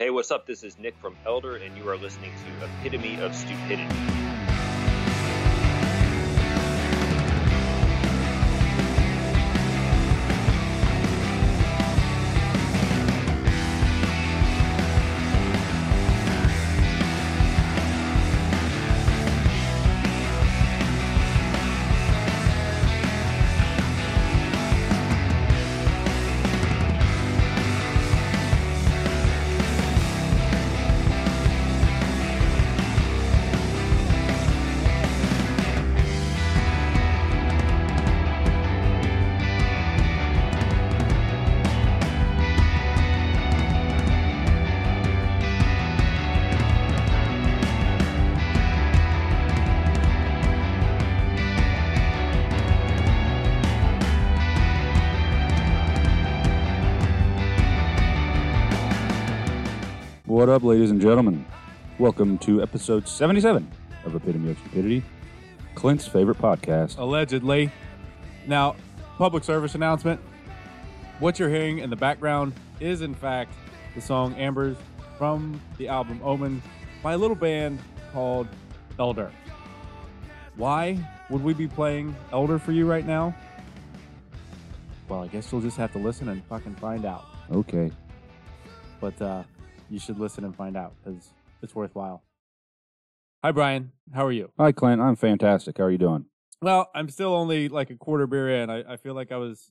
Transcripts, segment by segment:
Hey, what's up? This is Nick from Elder, and you are listening to Epitome of Stupidity. What up, ladies and gentlemen? Welcome to episode 77 of Epitome of Stupidity, Clint's favorite podcast. allegedly. Now, public service announcement. What you're hearing in the background is, in fact, the song Embers from the album Omen by a little band called Elder. Why would we be playing Elder for you right now? Well, I guess you'll just have to listen and fucking find out. Okay. But uh, you should listen and find out because it's worthwhile. Hi, Brian. How are you? Hi, Clint. I'm fantastic. How are you doing? Well, I'm still only like a quarter beer in. I, I feel like I was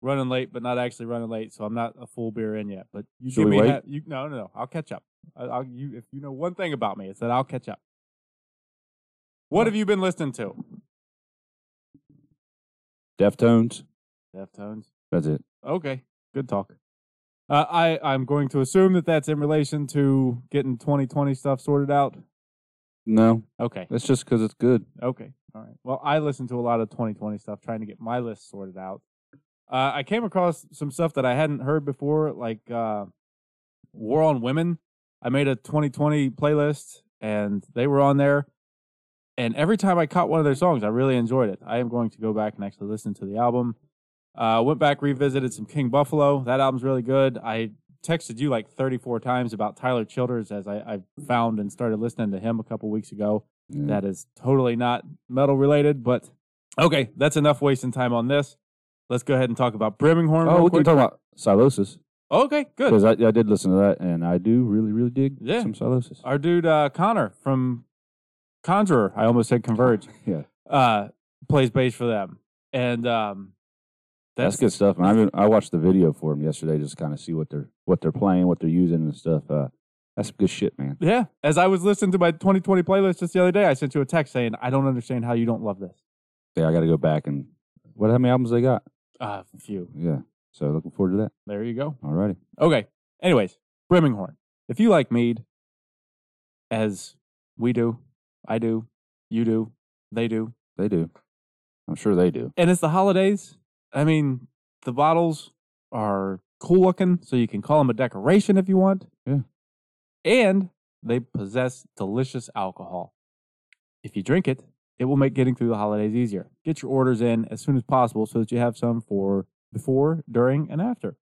running late, but not actually running late, so I'm not a full beer in yet. But you Should give we me wait? ha- you no no no. I'll catch up. I, I'll you if you know one thing about me, it's that I'll catch up. What have you been listening to? Deftones? Deftones. That's it. Okay, good talk. Uh, I I'm going to assume that that's in relation to getting 2020 stuff sorted out. No, Okay. that's just because it's good. Okay. All right. Well, I listen to a lot of 2020 stuff trying to get my list sorted out. Uh, I came across some stuff that I hadn't heard before, like uh, War on Women. I made a 2020 playlist and they were on there. And every time I caught one of their songs, I really enjoyed it. I am going to go back and actually listen to the album. Uh, went back, revisited some King Buffalo. That album's really good. I texted you like 34 times about Tyler Childers as I, I found and started listening to him a couple weeks ago. That is totally not metal related, but okay, that's enough wasting time on this. Let's go ahead and talk about Brimming Horn. oh, we can talk about Sylosis Okay, good. because I, I did listen to that and I do really, really dig Yeah. some Sylosis. Our dude uh, Connor from Conjurer, I almost said Converge, Yeah, uh, plays bass for them, and um, that's, good stuff. Man. I mean, I watched the video for them yesterday, just kind of see what they're what they're playing, what they're using, and stuff. Uh, that's good shit, man. Yeah, as I was listening to my 2020 playlist just the other day, I sent you a text saying, "I don't understand how you don't love this." Yeah, I got to go back and what how many albums they got? Uh, few. Yeah, so looking forward to that. There you go. Alrighty. Okay. Anyways, Brimming Horn. If you like mead, as we do, I do, you do, they do, They do. I'm sure they do. and it's the holidays, I mean, the bottles are cool looking, so you can call them a decoration if you want. Yeah. And they possess delicious alcohol. If you drink it, it will make getting through the holidays easier. Get your orders in as soon as possible so that you have some for before, during, and after.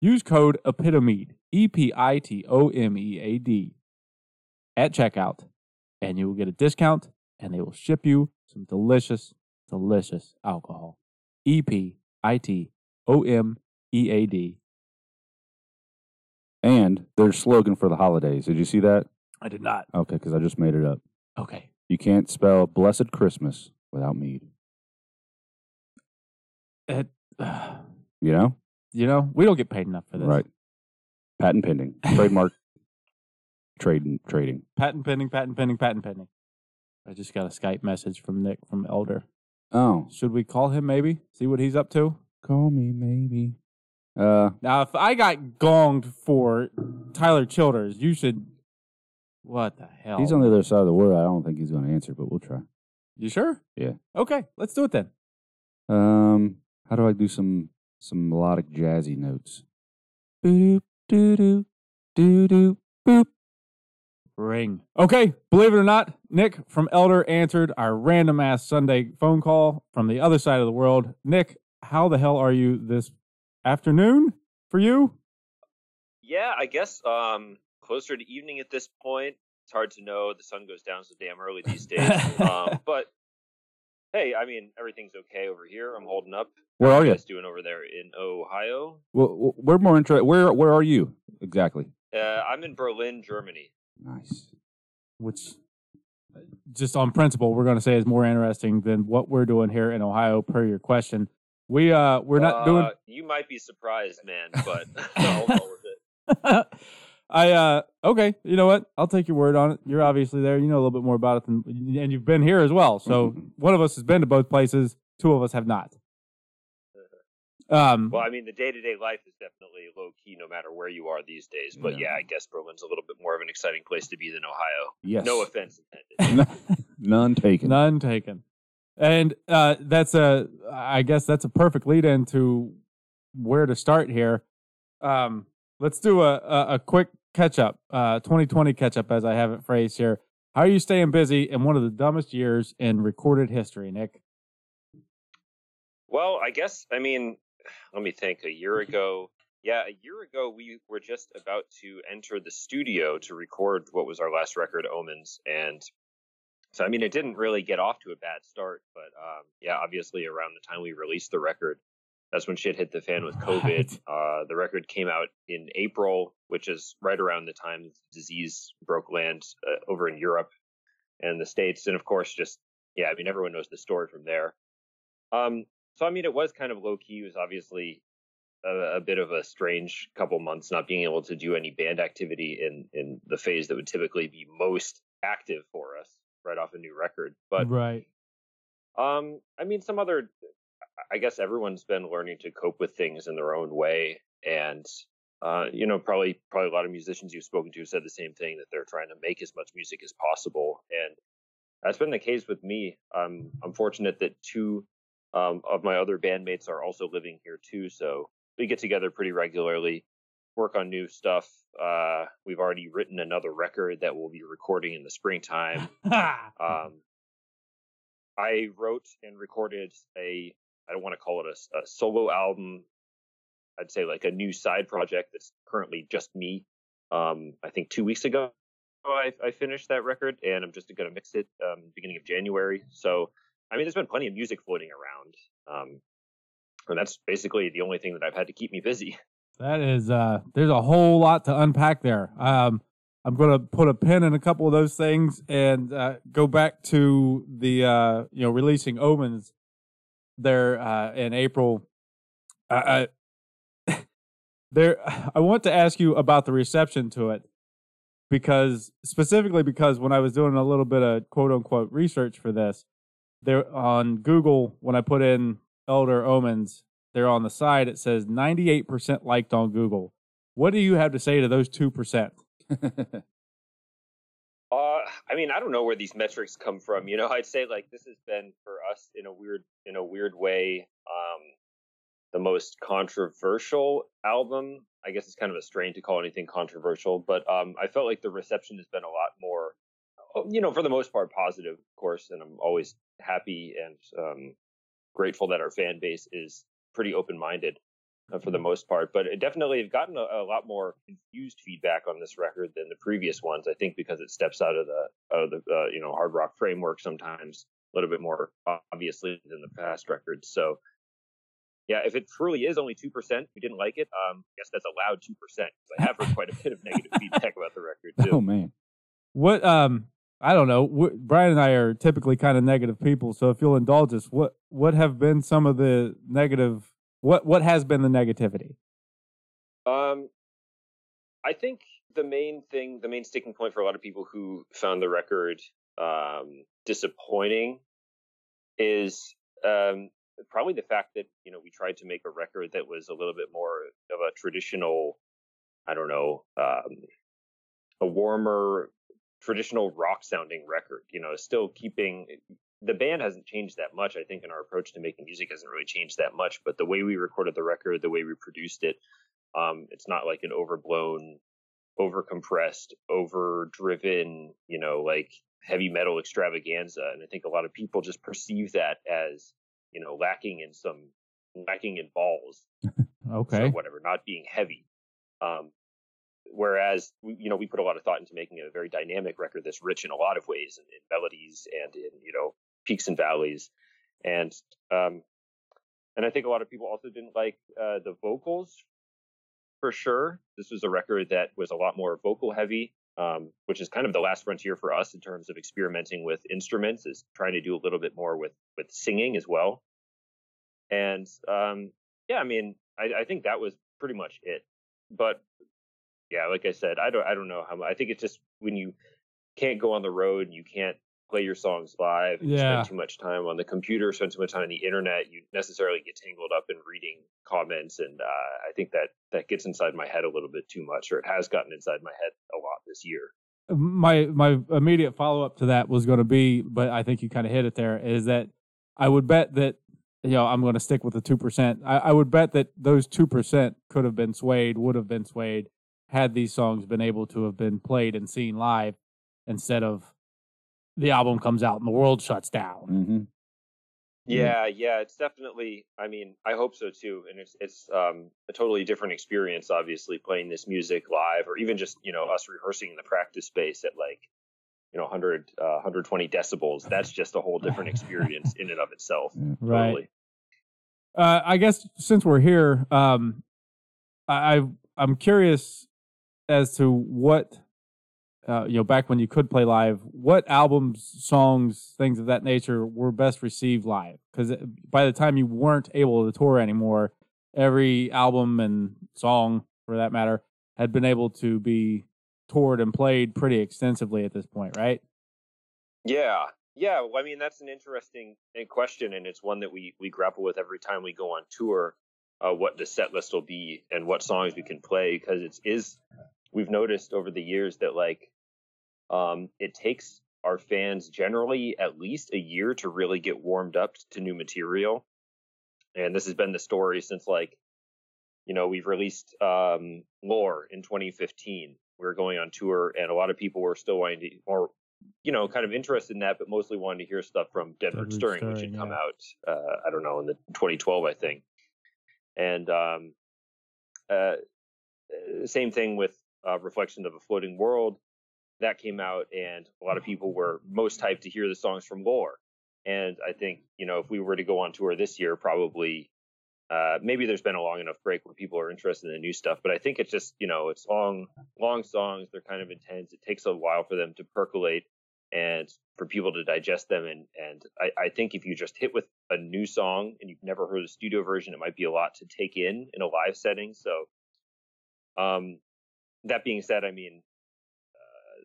Use code EPITOMEAD, E P I T O M E A D, at checkout, and you will get a discount and they will ship you some delicious, delicious alcohol. E P I T O M E A D. And their slogan for the holidays. Did you see that? I did not. Okay, because I just made it up. Okay. You can't spell blessed Christmas without mead. It, uh, You know? you know, we don't get paid enough for this. Right. Patent pending. Trademark trading trading. Patent pending, patent pending, patent pending. I just got a Skype message from Nick from Elder. Oh. Should we call him maybe? See what he's up to? Call me maybe. Uh Now, if I got gonged for Tyler Childers, you should. What the hell? he's on the other side of the world. I don't think he's gonna answer, but we'll try. You sure? Yeah. Okay, let's do it then. Um how do I do some some melodic jazzy notes? Boop doo doo doo doo boop. Ring. Okay, believe it or not, Nick from Elder answered our random ass Sunday phone call from the other side of the world. Nick, how the hell are you this afternoon for you? Yeah, I guess um, closer to evening at this point. It's hard to know. The sun goes down so damn early these days. um, but hey, I mean, everything's okay over here. I'm holding up. Where are you? guys doing over there in Ohio? Well, we're more interested. Where Where are you exactly? Uh, I'm in Berlin, Germany. Nice. which just on principle we're going to say is more interesting than what we're doing here in Ohio per your question. We uh we're not doing Uh, You might be surprised, man, but I'll roll with it. I uh okay, you know what? I'll take your word on it. You're obviously there. You know a little bit more about it than and you've been here as well. So one of us has been to both places, two of us have not. Um Well, I mean, the day to day life is definitely low key no matter where you are these days. But Yeah. yeah, I guess Berlin's a little bit more of an exciting place to be than Ohio. Yes. No offense intended. None taken. None taken. And uh, that's a, I guess that's a perfect lead into where to start here. Um, let's do a, a, a quick catch up, uh, 2020 catch up, as I have it phrased here. How are you staying busy in one of the dumbest years in recorded history, Nick? Well, I guess I mean, let me think. A year ago, yeah, a year ago we were just about to enter the studio to record what was our last record, Omens, and so I mean, it didn't really get off to a bad start, but um, yeah, obviously around the time we released the record, that's when shit hit the fan with COVID. Uh, the record came out in April, which is right around the time the disease broke land uh, over in Europe and the states, and of course, just yeah, I mean, everyone knows the story from there. Um, so I mean, it was kind of low key. It was obviously a, a bit of a strange couple months not being able to do any band activity in in the phase that would typically be most active for us right off a new record. But right. um, I mean, some other. I guess everyone's been learning to cope with things in their own way, and uh, you know, probably probably a lot of musicians you've spoken to said the same thing that they're trying to make as much music as possible, and that's been the case with me. Um, I'm fortunate that two um, of my other bandmates are also living here too, so we get together pretty regularly, work on new stuff. Uh, we've already written another record that we'll be recording in the springtime. Um, I wrote and recorded a, I don't want to call it a, a solo album. I'd say like a new side project that's currently just me. Um, I think two weeks ago I, I finished that record and I'm just going to mix it um, beginning of January. So, I mean, there's been plenty of music floating around. Um, and that's basically the only thing that I've had to keep me busy. That is, uh, there's a whole lot to unpack there. Um, I'm going to put a pin in a couple of those things and uh, go back to the, uh, you know, releasing Omens there uh, in April. I, I, there, I want to ask you about the reception to it because specifically because when I was doing a little bit of quote unquote research for this, there on Google when I put in Elder Omens, there on the side it says 98% liked on Google. What do you have to say to those 2%? Uh, I mean, I don't know where these metrics come from. You know, I'd say like this has been for us in a weird, in a weird way, um, the most controversial album. I guess it's kind of a strain to call anything controversial, but um, I felt like the reception has been a lot more, you know, for the most part, positive, of course, and I'm always happy and um, grateful that our fan base is pretty open-minded uh, for the most part. But it definitely have gotten a, a lot more confused feedback on this record than the previous ones. I think because it steps out of the out of the uh, you know hard rock framework sometimes a little bit more obviously than the past records. So yeah, if it truly is only two percent, we didn't like it. Um, I guess that's allowed two percent. I have heard quite a bit of negative feedback about the record too. oh man. What um I don't know. What, Brian and I are typically kind of negative people, so if you'll indulge us, what what have been some of the negative what what has been the negativity? Um, I think the main thing, the main sticking point for a lot of people who found the record um, disappointing is um, probably the fact that you know we tried to make a record that was a little bit more of a traditional, I don't know, um, a warmer, traditional rock sounding record. You know, still keeping the band hasn't changed that much. I think, and our approach to making music hasn't really changed that much. But the way we recorded the record, the way we produced it, um, it's not like an overblown, over compressed, over driven, you know, like heavy metal extravaganza. And I think a lot of people just perceive that as, you know, lacking in some, lacking in balls Okay. so whatever, not being heavy. Um, whereas you know we put a lot of thought into making a very dynamic record that's rich in a lot of ways in, in melodies and in you know peaks and valleys. And um and i think a lot of people also didn't like uh, the vocals for sure. This was a record that was a lot more vocal heavy um, which is kind of the last frontier for us in terms of experimenting with instruments is trying to do a little bit more with with singing as well. And um, yeah i mean I, I think that was pretty much it. But yeah, like I said, I don't I don't know how much. I think it's just when you can't go on the road and you can't play your songs live and Yeah. spend too much time on the computer, spend too much time on the internet, you necessarily get tangled up in reading comments and uh, I think that that gets inside my head a little bit too much or it has gotten inside my head a lot this year. my my immediate follow up to that was going to be, but I think you kind of hit it there. Is that I would bet that you know I'm going to stick with the two percent. I, I would bet that those two percent could have been swayed, would have been swayed, had these songs been able to have been played and seen live instead of the album comes out and the world shuts down. hmm Yeah, yeah, it's definitely. I mean, I hope so too. And it's it's um, a totally different experience, obviously, playing this music live, or even just you know us rehearsing in the practice space at like you know 100 uh, 120 decibels. That's just a whole different experience in and of itself. Right. Totally. Uh, I guess since we're here, um, I I- I'm curious as to what uh, you know back when you could play live, what albums, songs, things of that nature were best received live? Because by the time you weren't able to tour anymore, every album and song, for that matter, had been able to be toured and played pretty extensively at this point, right? Yeah, yeah. Well, I mean, that's an interesting uh, question, and it's one that we we grapple with every time we go on tour. Uh, what the set list will be and what songs we can play because it's is we've noticed over the years that like um, it takes our fans generally at least a year to really get warmed up to new material, and this has been the story since like you know we've released um, Lore in 2015. We were going on tour, and a lot of people were still wanting to or you know, kind of interested in that, but mostly wanted to hear stuff from Dead Roots Deadwood Stirring, which Stirring, had come out, uh, I don't know, in the 2012, I think. And um, uh, uh, same thing with uh, Reflection of a Floating World. That came out, and a lot of people were most hyped to hear the songs from Lore. And I think, you know, if we were to go on tour this year, probably uh, maybe there's been a long enough break where people are interested in the new stuff. But I think it's just, you know, it's long, long songs. They're kind of intense. It takes a while for them to percolate and for people to digest them. And and I, I think if you just hit with a new song and you've never heard a studio version, it might be a lot to take in in a live setting. So, um, that being said, I mean, uh,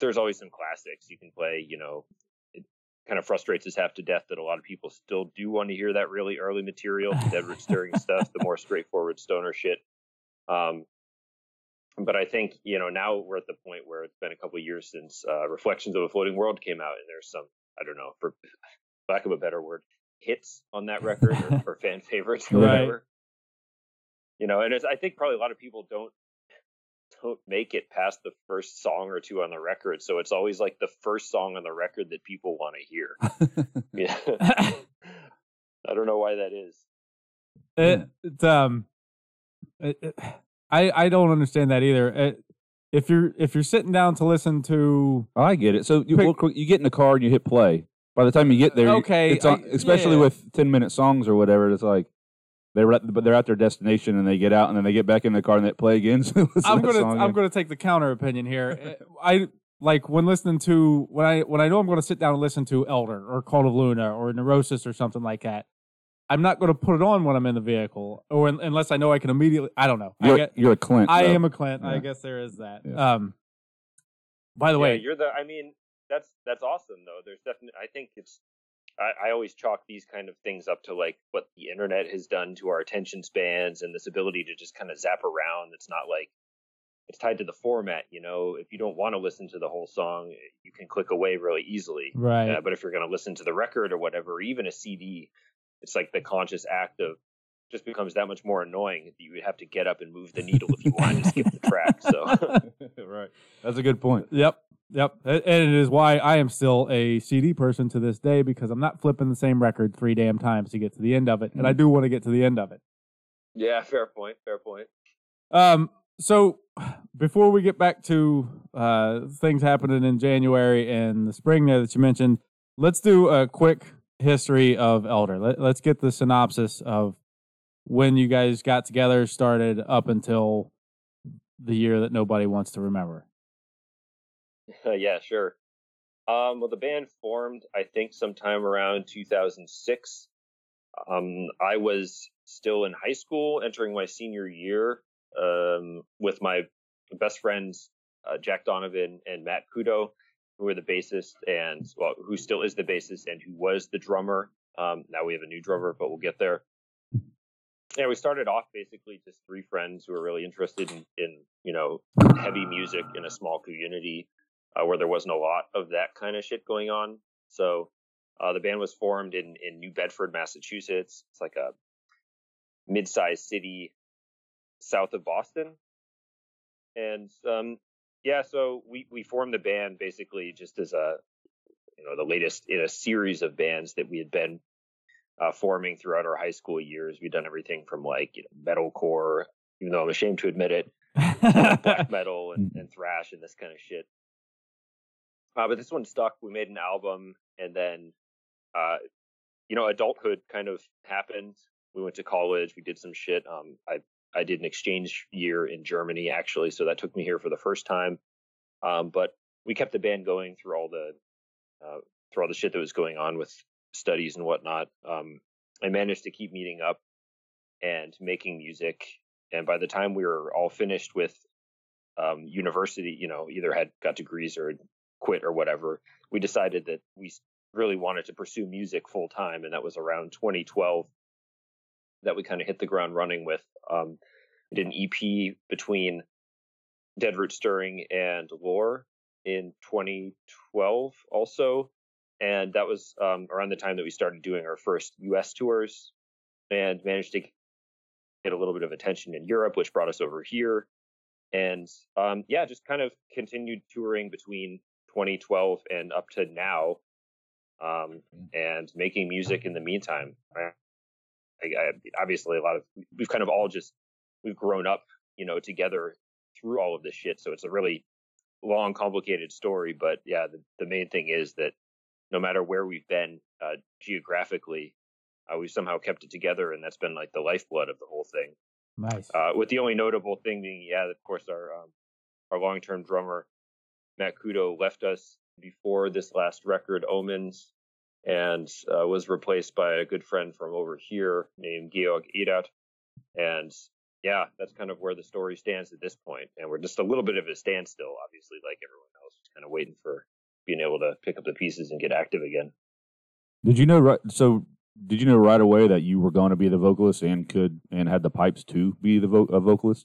there's always some classics you can play. You know, it kind of frustrates us half to death that a lot of people still do want to hear that really early material, the Dead Roots Stirring stuff, the more straightforward stoner shit. Um, but I think you know now we're at the point where it's been a couple of years since uh, Reflections of a Floating World came out, and there's some I don't know for lack of a better word hits on that record or, or fan favorites or Right. whatever. You know, and it's, I think probably a lot of people don't don't make it past the first song or two on the record, so it's always like the first song on the record that people want to hear. Yeah, I don't know why that is. It, it's um, it, it- I I don't understand that either. It, if you're if you're sitting down to listen to Oh, I get it. So you, Pick- quick, you get in the car and you hit play. By the time you get there, Okay, it's on, I- especially yeah. with ten minute songs or whatever. It's like they're at, but they're at their destination and they get out and then they get back in the car and they play again. So I'm gonna song I'm again. gonna take the counter opinion here. I like when listening to when I when I know I'm gonna sit down and listen to Elder or Cult of Luna or Neurosis or something like that. I'm not gonna put it on when I'm in the vehicle or un- unless I know I can immediately. I don't know. I You're, get you're a Clint. I though. am a Clint. I guess there is that. Yeah. Um. By the yeah, way, you're the. I mean, that's that's awesome though. There's definitely. I think it's. I, I always chalk these kind of things up to like what the internet has done to our attention spans and this ability to just kind of zap around. It's not like it's tied to the format. You know, if you don't want to listen to the whole song, you can click away really easily. right? Uh, but if you're going to listen to the record or whatever, or even a CD, it's like the conscious act of just becomes that much more annoying that you would have to get up and move the needle if you wanted to skip the track. So. right. That's a good point. Yep. Yep. And it is why I am still a CD person to this day because I'm not flipping the same record three damn times to get to the end of it. And I do want to get to the end of it. Yeah, fair point. Fair point. Um, so before we get back to uh, things happening in January and the spring there that you mentioned, let's do a quick history of Elder. Let, let's get the synopsis of when you guys got together, started up until the year that nobody wants to remember. yeah, sure. Um, well, the band formed, I think, sometime around 2006. Um, I was still in high school, entering my senior year, um, with my best friends, uh, Jack Donovan and Matt Couto, who were the bassist and, well, who still is the bassist and who was the drummer. Um, now we have a new drummer, but we'll get there. Yeah, we started off basically just three friends who were really interested in, in you know, heavy music in a small community uh, where there wasn't a lot of that kind of shit going on. So uh, the band was formed in, in New Bedford, Massachusetts. It's like a mid-sized city south of Boston. And um, yeah, so we, we formed the band basically just as a, you know, the latest in a series of bands that we had been uh, forming throughout our high school years. We'd done everything from like, you know, metalcore, even though I'm ashamed to admit it, black metal and, and thrash and this kind of shit. Uh, but this one stuck. We made an album, and then, uh, you know, adulthood kind of happened. We went to college. We did some shit. Um, I I did an exchange year in Germany actually, so that took me here for the first time. Um, but we kept the band going through all the uh, through all the shit that was going on with studies and whatnot. Um, I managed to keep meeting up and making music. And by the time we were all finished with um, university, you know, either had got degrees or quit or whatever, we decided that we really wanted to pursue music full time, and that was around 2012 that we kind of hit the ground running with. Um, did an EP between Dead Root Stirring and Lore in 2012 also. And that was um, around the time that we started doing our first US tours and managed to get a little bit of attention in Europe, which brought us over here. And um, yeah, just kind of continued touring between 2012 and up to now um, and making music in the meantime. I, I, obviously, a lot of we've kind of all just we've grown up, you know, together through all of this shit. So it's a really long, complicated story. But yeah, the, the main thing is that no matter where we've been uh, geographically, uh, we've somehow kept it together, and that's been like the lifeblood of the whole thing. Nice. Uh, with the only notable thing being, yeah, of course, our um, our long term drummer Matt Couto left us before this last record, Omens, and uh, was replaced by a good friend from over here named Georg Edert. And yeah, that's kind of where the story stands at this point. And we're just a little bit of a standstill, obviously, like everyone else, just kind of waiting for being able to pick up the pieces and get active again. Did you know right? So did you know right away that you were going to be the vocalist and could and had the pipes to be the vo- a vocalist?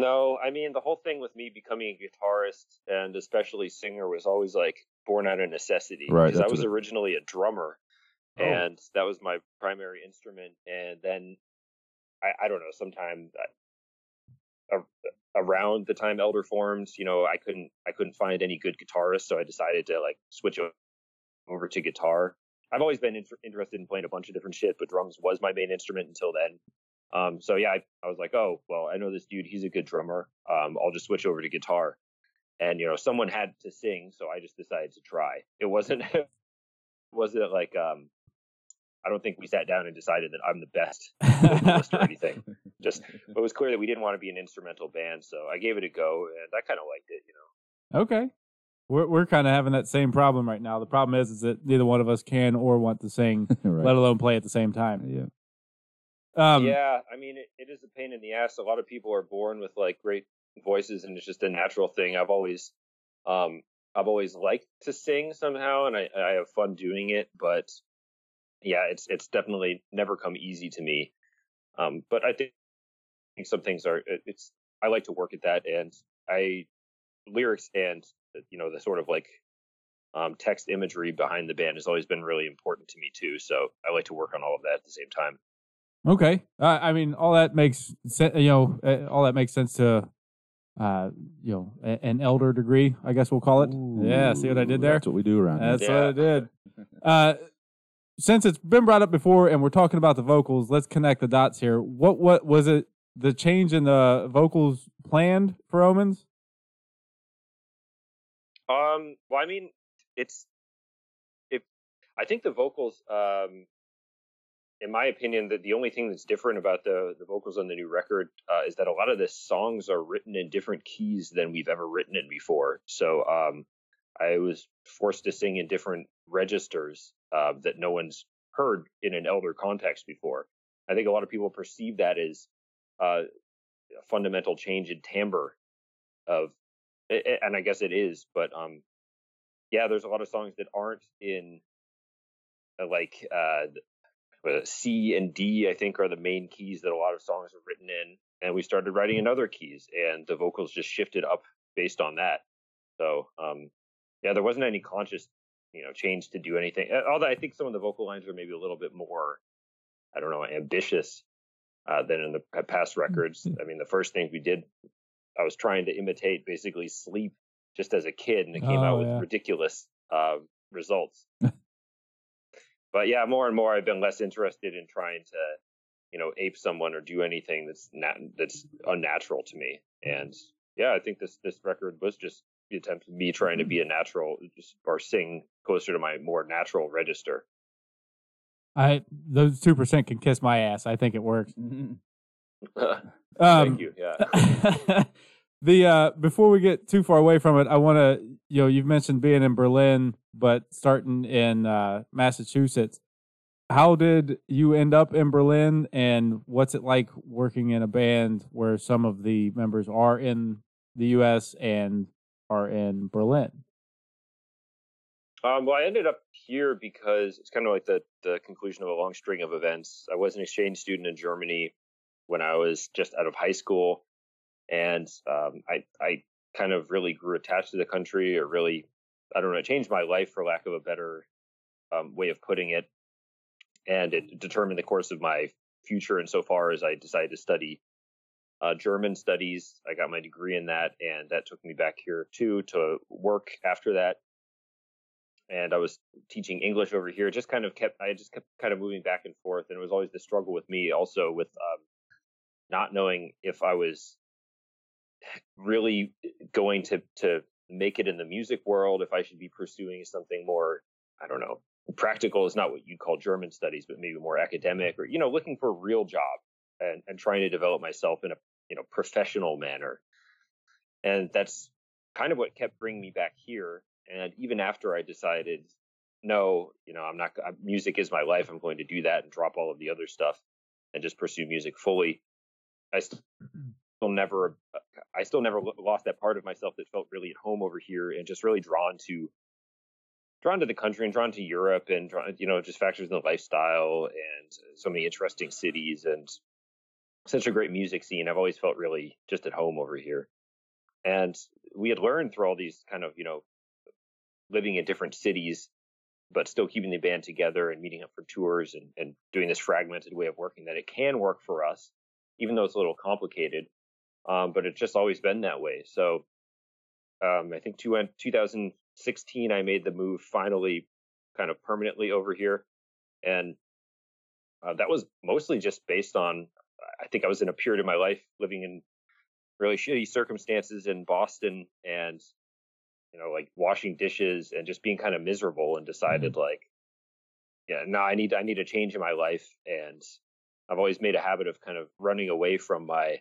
No, I mean the whole thing with me becoming a guitarist and especially singer was always like born out of necessity. Right, Because I was it- originally a drummer, Oh. and that was my primary instrument. And then I, I don't know, sometime uh, a- around the time Elder formed, you know, I couldn't I couldn't find any good guitarists, so I decided to like switch over to guitar. I've always been inter- interested in playing a bunch of different shit, but drums was my main instrument until then. Um, so yeah, I, I was like, oh, well, I know this dude. He's a good drummer. Um, I'll just switch over to guitar. And you know, someone had to sing, so I just decided to try. It wasn't, it wasn't like, um, I don't think we sat down and decided that I'm the best vocalist or anything. Just, it was clear that we didn't want to be an instrumental band, so I gave it a go, and I kind of liked it. You know. Okay. We're we're kind of having that same problem right now. The problem is is that neither one of us can or want to sing, right. let alone play at the same time. yeah. Um, yeah, I mean, it, it is a pain in the ass. A lot of people are born with like great voices, and it's just a natural thing. I've always, um, I've always liked to sing somehow, and I, I have fun doing it. But yeah, it's it's definitely never come easy to me. Um, but I think, I think some things are. it- It's I like to work at that, and I lyrics and you know the sort of like um, text imagery behind the band has always been really important to me too. So I like to work on all of that at the same time. Okay. Uh, I mean, all that makes sense. You know, uh, all that makes sense to, uh, you know, a- an elder degree. I guess we'll call it. yeah. See what I did there? That's what we do around That's here. what I did. Uh, since it's been brought up before, and we're talking about the vocals, let's connect the dots here. What what was it the change in the vocals planned for Omens? Um, well, I mean, it's if I think the vocals, um, in my opinion, that the only thing that's different about the the vocals on the new record uh, is that a lot of the songs are written in different keys than we've ever written in before. So, um, I was forced to sing in different registers uh, that no one's heard in an elder context before. I think a lot of people perceive that as uh, a fundamental change in timbre of and I guess it is, but um, yeah, there's a lot of songs that aren't in uh, like uh, C and D. I think are the main keys that a lot of songs are written in, and we started writing in other keys, and the vocals just shifted up based on that. So um, yeah, there wasn't any conscious you know change to do anything. Although I think some of the vocal lines are maybe a little bit more, I don't know, ambitious uh, than in the past records. I mean, the first thing we did I was trying to imitate basically sleep just as a kid, and it came Oh, out with yeah. ridiculous uh, results. but yeah, more and more, I've been less interested in trying to, you know, ape someone or do anything that's nat- that's unnatural to me. And yeah, I think this this record was just the attempt of me trying to be a natural, just or sing closer to my more natural register. I those two percent can kiss my ass. I think it works. Thank Um, you. Yeah. the uh before we get too far away from it, I want to you know you've mentioned being in Berlin, but starting in uh, Massachusetts. How did you end up in Berlin, and what's it like working in a band where some of the members are in the U.S. and are in Berlin? Um, well, I ended up here because it's kind of like the, the conclusion of a long string of events. I was an exchange student in Germany when I was just out of high school, and um, I I kind of really grew attached to the country, or really, I don't know, changed my life for lack of a better um, way of putting it, and it determined the course of my future insofar as I decided to study uh, German studies. I got my degree in that, and that took me back here too to work after that and I was teaching English over here. Just kind of kept I just kept kind of moving back and forth, and it was always the struggle with me also with um, not knowing if I was really eh, going to to make it in the music world, if I should be pursuing something more I don't know practical is not what you'd call German studies, but maybe more academic or you know looking for a real job and and trying to develop myself in a you know professional manner, and that's kind of what kept bringing me back here and even after I decided, no, you know, I'm not, music is my life. I'm going to do that and drop all of the other stuff and just pursue music fully. I still never, uh, I still never lost that part of myself that felt really at home over here and just really drawn to, drawn to the country and drawn to Europe and drawn, you know, just factors in the lifestyle and so many interesting cities and such a great music scene. I've always felt really just at home over here. And we had learned through all these kind of, you know, living in different cities, but still keeping the band together and meeting up for tours and, and doing this fragmented way of working that it can work for us, even though it's a little complicated. Um, but it's just always been that way. So um, I think two, 2016, I made the move finally kind of permanently over here. And uh, that was mostly just based on, I think I was in a period of my life living in really shitty circumstances in Boston and you know, like washing dishes and just being kind of miserable and decided like, yeah, no, I need I need a change in my life. And I've always made a habit of kind of running away from my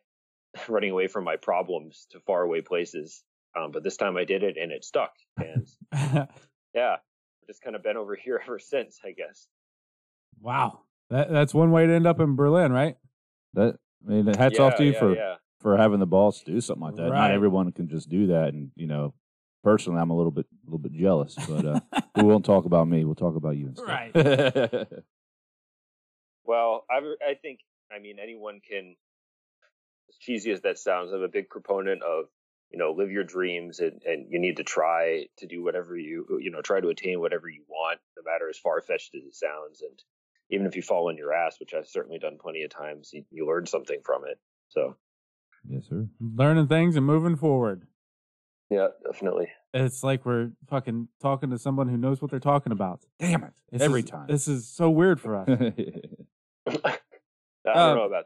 running away from my problems to far away places. Um, but this time I did it and it stuck. And yeah, I've just kind of been over here ever since, I guess. wow, that, that's one way to end up in Berlin, right? That I mean, hats yeah, off to you yeah, for yeah. for having the balls to do something like that. Right. Not everyone can just do that, and you know, personally, I'm a little bit a little bit jealous, but uh, we won't talk about me. We'll talk about you instead. Right. Well, I I think I mean anyone can. As cheesy as that sounds, I'm a big proponent of you know live your dreams and and you need to try to do whatever you you know try to attain whatever you want, no matter as far fetched as it sounds. And even if you fall on your ass, which I've certainly done plenty of times, you, you learn something from it. So yes, sir. Learning things and moving forward. yeah, definitely. It's like we're fucking talking to someone who knows what they're talking about. Damn it! This Every is- time. This is so weird for us. I I don't Um, know about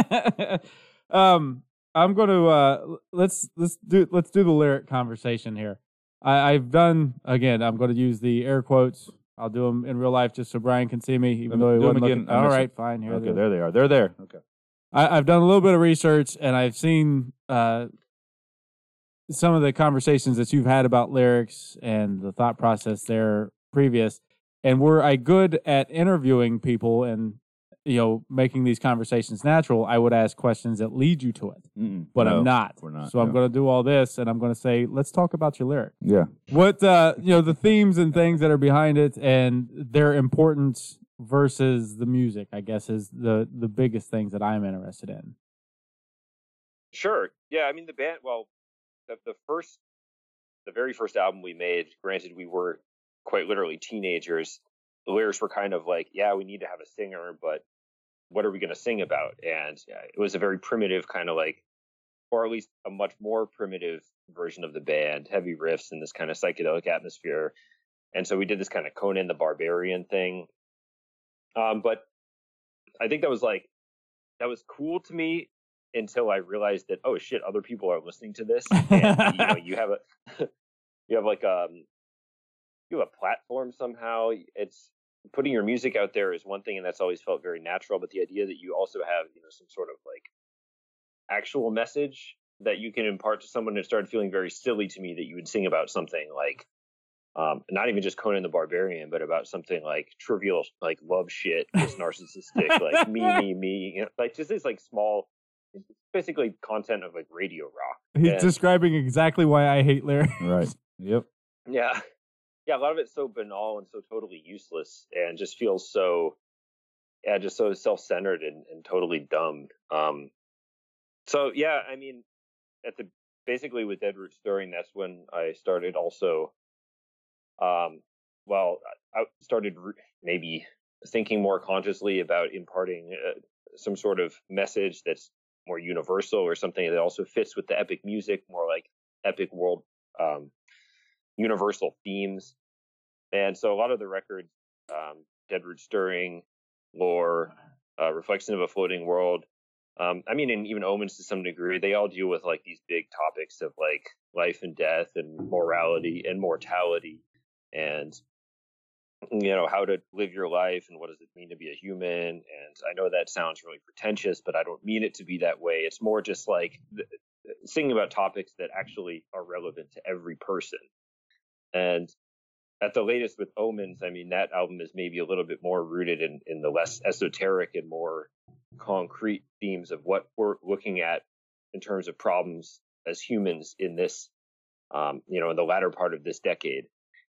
that. um, I'm going to uh, let's let's do let's do the lyric conversation here. I, I've done again. I'm going to use the air quotes. I'll do them in real life just so Brian can see me, even though he do 'em wasn't again. looking. I All it. fine. Here, Okay, they there they are. They're there. Okay. I, I've done a little bit of research and I've seen uh, some of the conversations that you've had about lyrics and the thought process there previous. And were I good at interviewing people and you know making these conversations natural, I would ask questions that lead you to it. Mm-mm. But No, I'm not. We're not. So I'm going to do all this, and I'm going to say, let's talk about your lyric. Yeah. What uh, you know, the themes and things that are behind it, and their importance versus the music. I guess is the the biggest things that I'm interested in. Sure. Yeah, I mean the band. Well, the, the first, the very first album we made. Granted, we were quite literally teenagers. The lyrics were kind of like, yeah, we need to have a singer, but what are we going to sing about? And it was a very primitive kind of like, or at least a much more primitive version of the band, heavy riffs and this kind of psychedelic atmosphere. And so we did this kind of Conan the Barbarian thing. Um, but I think that was like that was cool to me until I realized that oh shit, other people are listening to this, and you know you have a you have like um you have a platform somehow. It's putting your music out there is one thing, and that's always felt very natural. But the idea that you also have you know some sort of like actual message that you can impart to someone, it started feeling very silly to me that you would sing about something like um, not even just Conan the Barbarian, but about something like trivial, like love shit, just narcissistic, like me, me, me, you know, like just this like small, basically content of like radio rock. He's And- describing exactly why I hate lyrics. Right. Yep. Yeah, yeah, a lot of it's so banal and so totally useless, and just feels so, yeah, just so self-centered and, and totally dumb. Um, so yeah, I mean, at the basically with Dead Stirring, that's when I started also. Um, well, I I started maybe thinking more consciously about imparting uh, some sort of message that's more universal or something that also fits with the epic music, more like epic world um, universal themes. And so a lot of the records, um, Dead Root Stirring, Lore, uh, Reflection of a Floating World, um, I mean, and even Omens to some degree, they all deal with like these big topics of like life and death and morality and mortality and you know how to live your life and what does it mean to be a human and i know that sounds really pretentious but i don't mean it to be that way it's more just like th- singing about topics that actually are relevant to every person and at the latest with omens i mean that album is maybe a little bit more rooted in, in the less esoteric and more concrete themes of what we're looking at in terms of problems as humans in this um, you know in the latter part of this decade.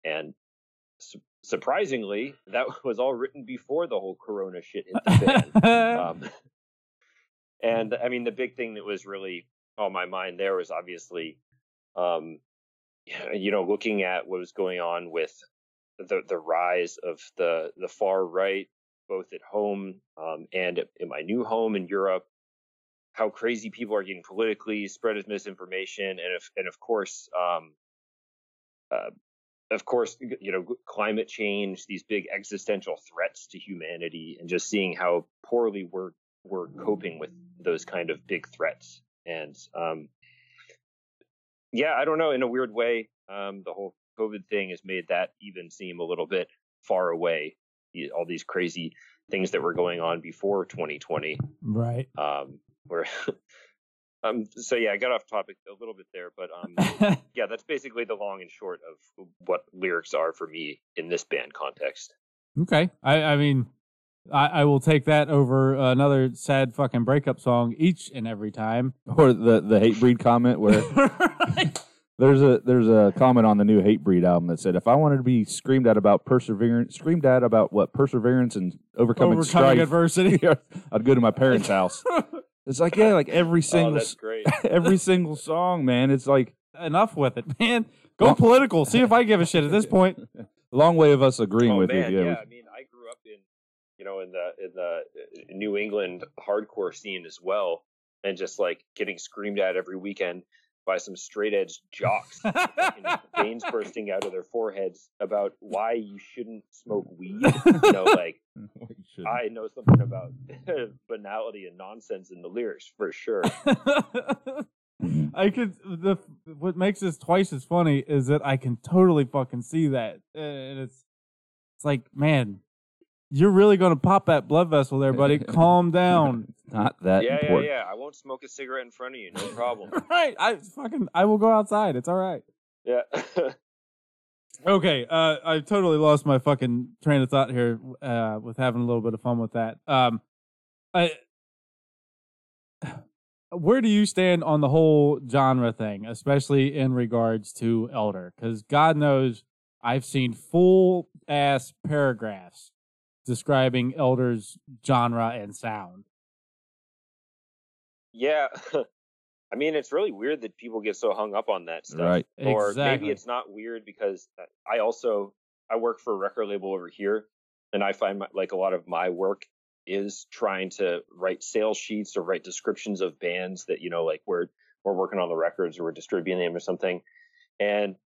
And su- surprisingly that was all written before the whole corona shit hit the fan. Um, and I mean, the big thing that was really on my mind there was obviously, um, you know, looking at what was going on with the the rise of the the far right, both at home um, and in my new home in Europe. How crazy people are getting politically, spread of misinformation, and if and of course, um, uh, of course, you know, climate change, these big existential threats to humanity, and just seeing how poorly we're we're coping with those kind of big threats. And um, yeah, I don't know. In a weird way, um, the whole COVID thing has made that even seem a little bit far away. All these crazy things that were going on before 2020. right. Um, where, um, so yeah, I got off topic a little bit there, but um, yeah, that's basically the long and short of what lyrics are for me in this band context. okay. I, I mean, I, I will take that over another sad fucking breakup song each and every time. Or the the Hatebreed comment where there's a there's a comment on the new Hatebreed album that said if I wanted to be screamed at about perseverance, screamed at about what perseverance and overcoming, Overcoming strife, adversity. I'd go to my parents' house. Oh, it's like yeah, like every Oh, single that's great. every single song, man. It's like Enough with it, man. Go Well- political. See if I give a shit at this point. a long way of us agreeing oh with man, you. yeah. Yeah, I mean, I grew up in, you know, in the in the uh, New England hardcore scene as well, and just like getting screamed at every weekend by some straight edge jocks, veins bursting out of their foreheads about why you shouldn't smoke weed. You know, like I know something about banality and nonsense in the lyrics for sure. I could the what makes this twice as funny is that I can totally fucking see that, and it's it's like, man, you're really gonna pop that blood vessel there, buddy. Calm down. Not that yeah, yeah, important. yeah. I won't smoke a cigarette in front of you, no problem. right? I fucking I will go outside. It's all right. Yeah. Okay, uh, I totally lost my fucking train of thought here uh, with having a little bit of fun with that. Um, I, where do you stand on the whole genre thing, especially in regards to Elder? Because God knows I've seen full ass paragraphs describing Elder's genre and sound. yeah. I mean, it's really weird that people get so hung up on that stuff. Right. Or Exactly. maybe it's not weird because uh, I also I work for a record label over here, and I find my, like a lot of my work is trying to write sales sheets or write descriptions of bands that you know like we're we're working on the records or we're distributing them or something, and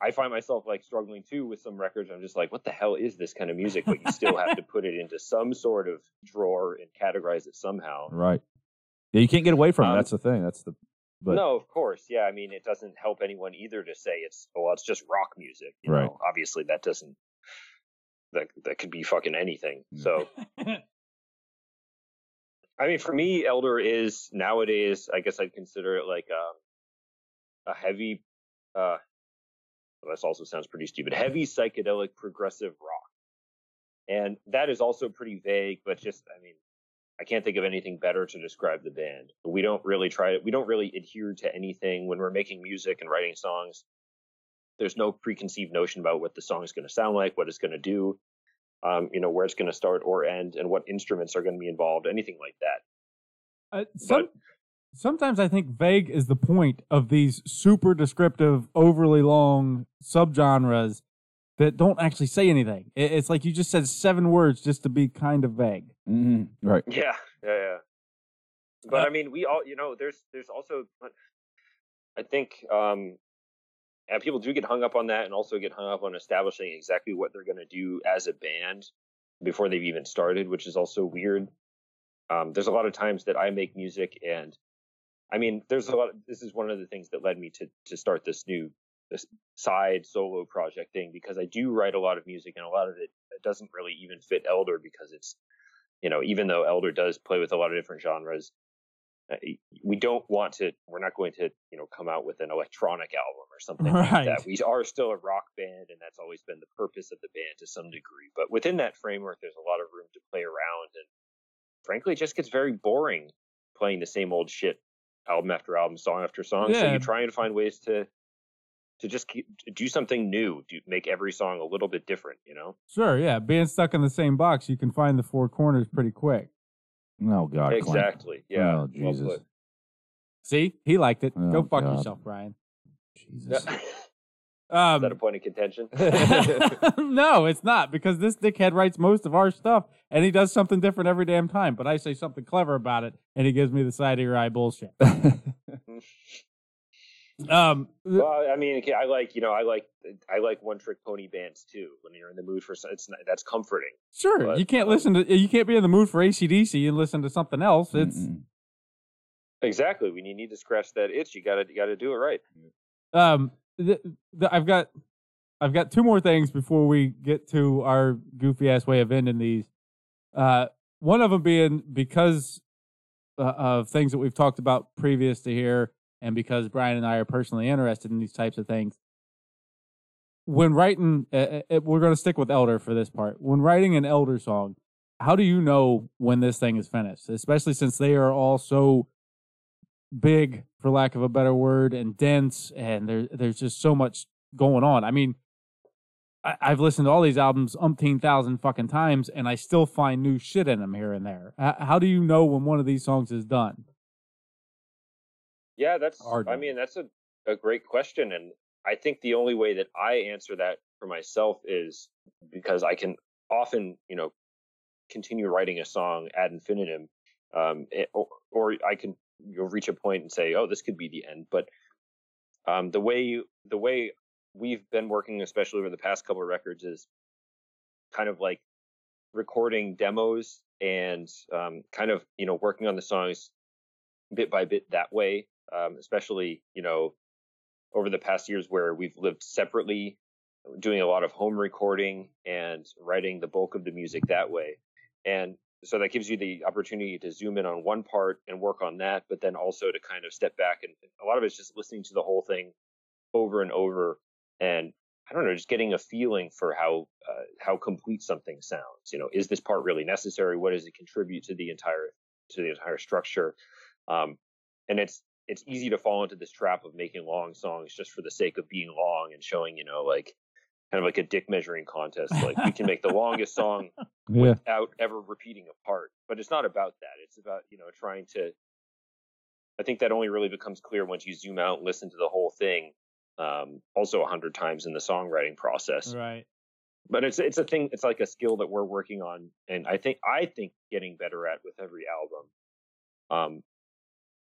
I- find myself like struggling too with some records. I'm just like, what the hell is this kind of music? But you still have to put it into some sort of drawer and categorize it somehow. Right. Yeah, you can't get away from it. Um, That's the thing. That's the. But no, of course, yeah. I mean, it doesn't help anyone either to say it's oh, well, it's just rock music. You Right. know, obviously that doesn't. That that could be fucking anything. Mm. So, I mean, for me, Elder is nowadays. I guess I'd consider it like a a heavy. uh This also sounds pretty stupid. Heavy psychedelic progressive rock, and that is also pretty vague. But just, I mean, I can't think of anything better to describe the band. We don't really try we don't really adhere to anything when we're making music and writing songs. There's no preconceived notion about what the song is going to sound like, what it's going to do, um, you know, where it's going to start or end, and what instruments are going to be involved, anything like that. Uh, some, sometimes I think vague is the point of these super descriptive, overly long subgenres that don't actually say anything. It's like you just said seven words just to be kind of vague. Mhm. right. Yeah, yeah, yeah. But Uh, I mean, we all, you know, there's there's also, I think, um, and people do get hung up on that, and also get hung up on establishing exactly what they're going to do as a band before they've even started, which is also weird. Um, there's a lot of times that I make music, and I mean, there's a lot. this is one of the things that led me to to start this new this side solo project thing because I do write a lot of music, and a lot of it, it doesn't really even fit Elder because it's you know, even though Elder does play with a lot of different genres, uh, we don't want to. We're not going to, you know, come out with an electronic album or something Right. like that. We are still a rock band, and that's always been the purpose of the band to some degree. But within that framework, there's a lot of room to play around, and frankly, it just gets very boring playing the same old shit album after album, song after song. Yeah. So Yeah. you try and find ways to to just keep, to do something new, do make every song a little bit different. You know. Sure, yeah. Being stuck in the same box, you can find the four corners pretty quick. Oh God. Clint. exactly. Yeah. Oh Jesus. put. See, he liked it. Oh, Go fuck God. yourself, Brian. Jesus. Is that Um, a point of contention? no, it's not because this dickhead writes most of our stuff, and he does something different every damn time. But I say something clever about it, and he gives me the side of your eye bullshit. Um, well, I mean, I like you know, I like I like one trick pony bands too. When you're in the mood for it's not, that's comforting. sure, but, you can't um, listen to you can't be in the mood for ACDC and listen to something else. It's Mm-mm. Exactly. When you need to scratch that itch, you gotta you gotta do it right. um, th- th- I've got I've got two more things before we get to our goofy ass way of ending these. Uh, one of them being because uh, of things that we've talked about previous to here, and because Brian and I are personally interested in these types of things. When writing, uh, uh, we're going to stick with Elder for this part. When writing an Elder song, how do you know when this thing is finished? Especially since they are all so big, for lack of a better word, and dense, and there, there's just so much going on. I mean, I, I've listened to all these albums umpteen thousand fucking times, and I still find new shit in them here and there. How do you know when one of these songs is done? Yeah, that's. Hard I mean, that's a a great question, and I think the only way that I answer that for myself is because I can often, you know, continue writing a song ad infinitum, um, it- or, or I can you'll reach a point and say, oh, this could be the end. But um, the way you, the way we've been working, especially over the past couple of records, is kind of like recording demos and um, kind of you know working on the songs bit by bit that way. Um, especially you know over the past years where we've lived separately, doing a lot of home recording and writing the bulk of the music that way. And so that gives you the opportunity to zoom in on one part and work on that, but then also to kind of step back and a lot of it's just listening to the whole thing over and over and I don't know, just getting a feeling for how uh, how complete something sounds. You know, is this part really necessary? What does it contribute to the entire to the entire structure? Um, and it's it's easy to fall into this trap of making long songs just for the sake of being long and showing, you know, like kind of like a dick measuring contest. Like we can make the longest song Yeah. without ever repeating a part. But it's not about that. It's about, you know, trying to I think that only really becomes clear once you zoom out and listen to the whole thing. Um, also a hundred times in the songwriting process. Right. But it's it's a thing it's like a skill that we're working on and I think I think getting better at with every album. Um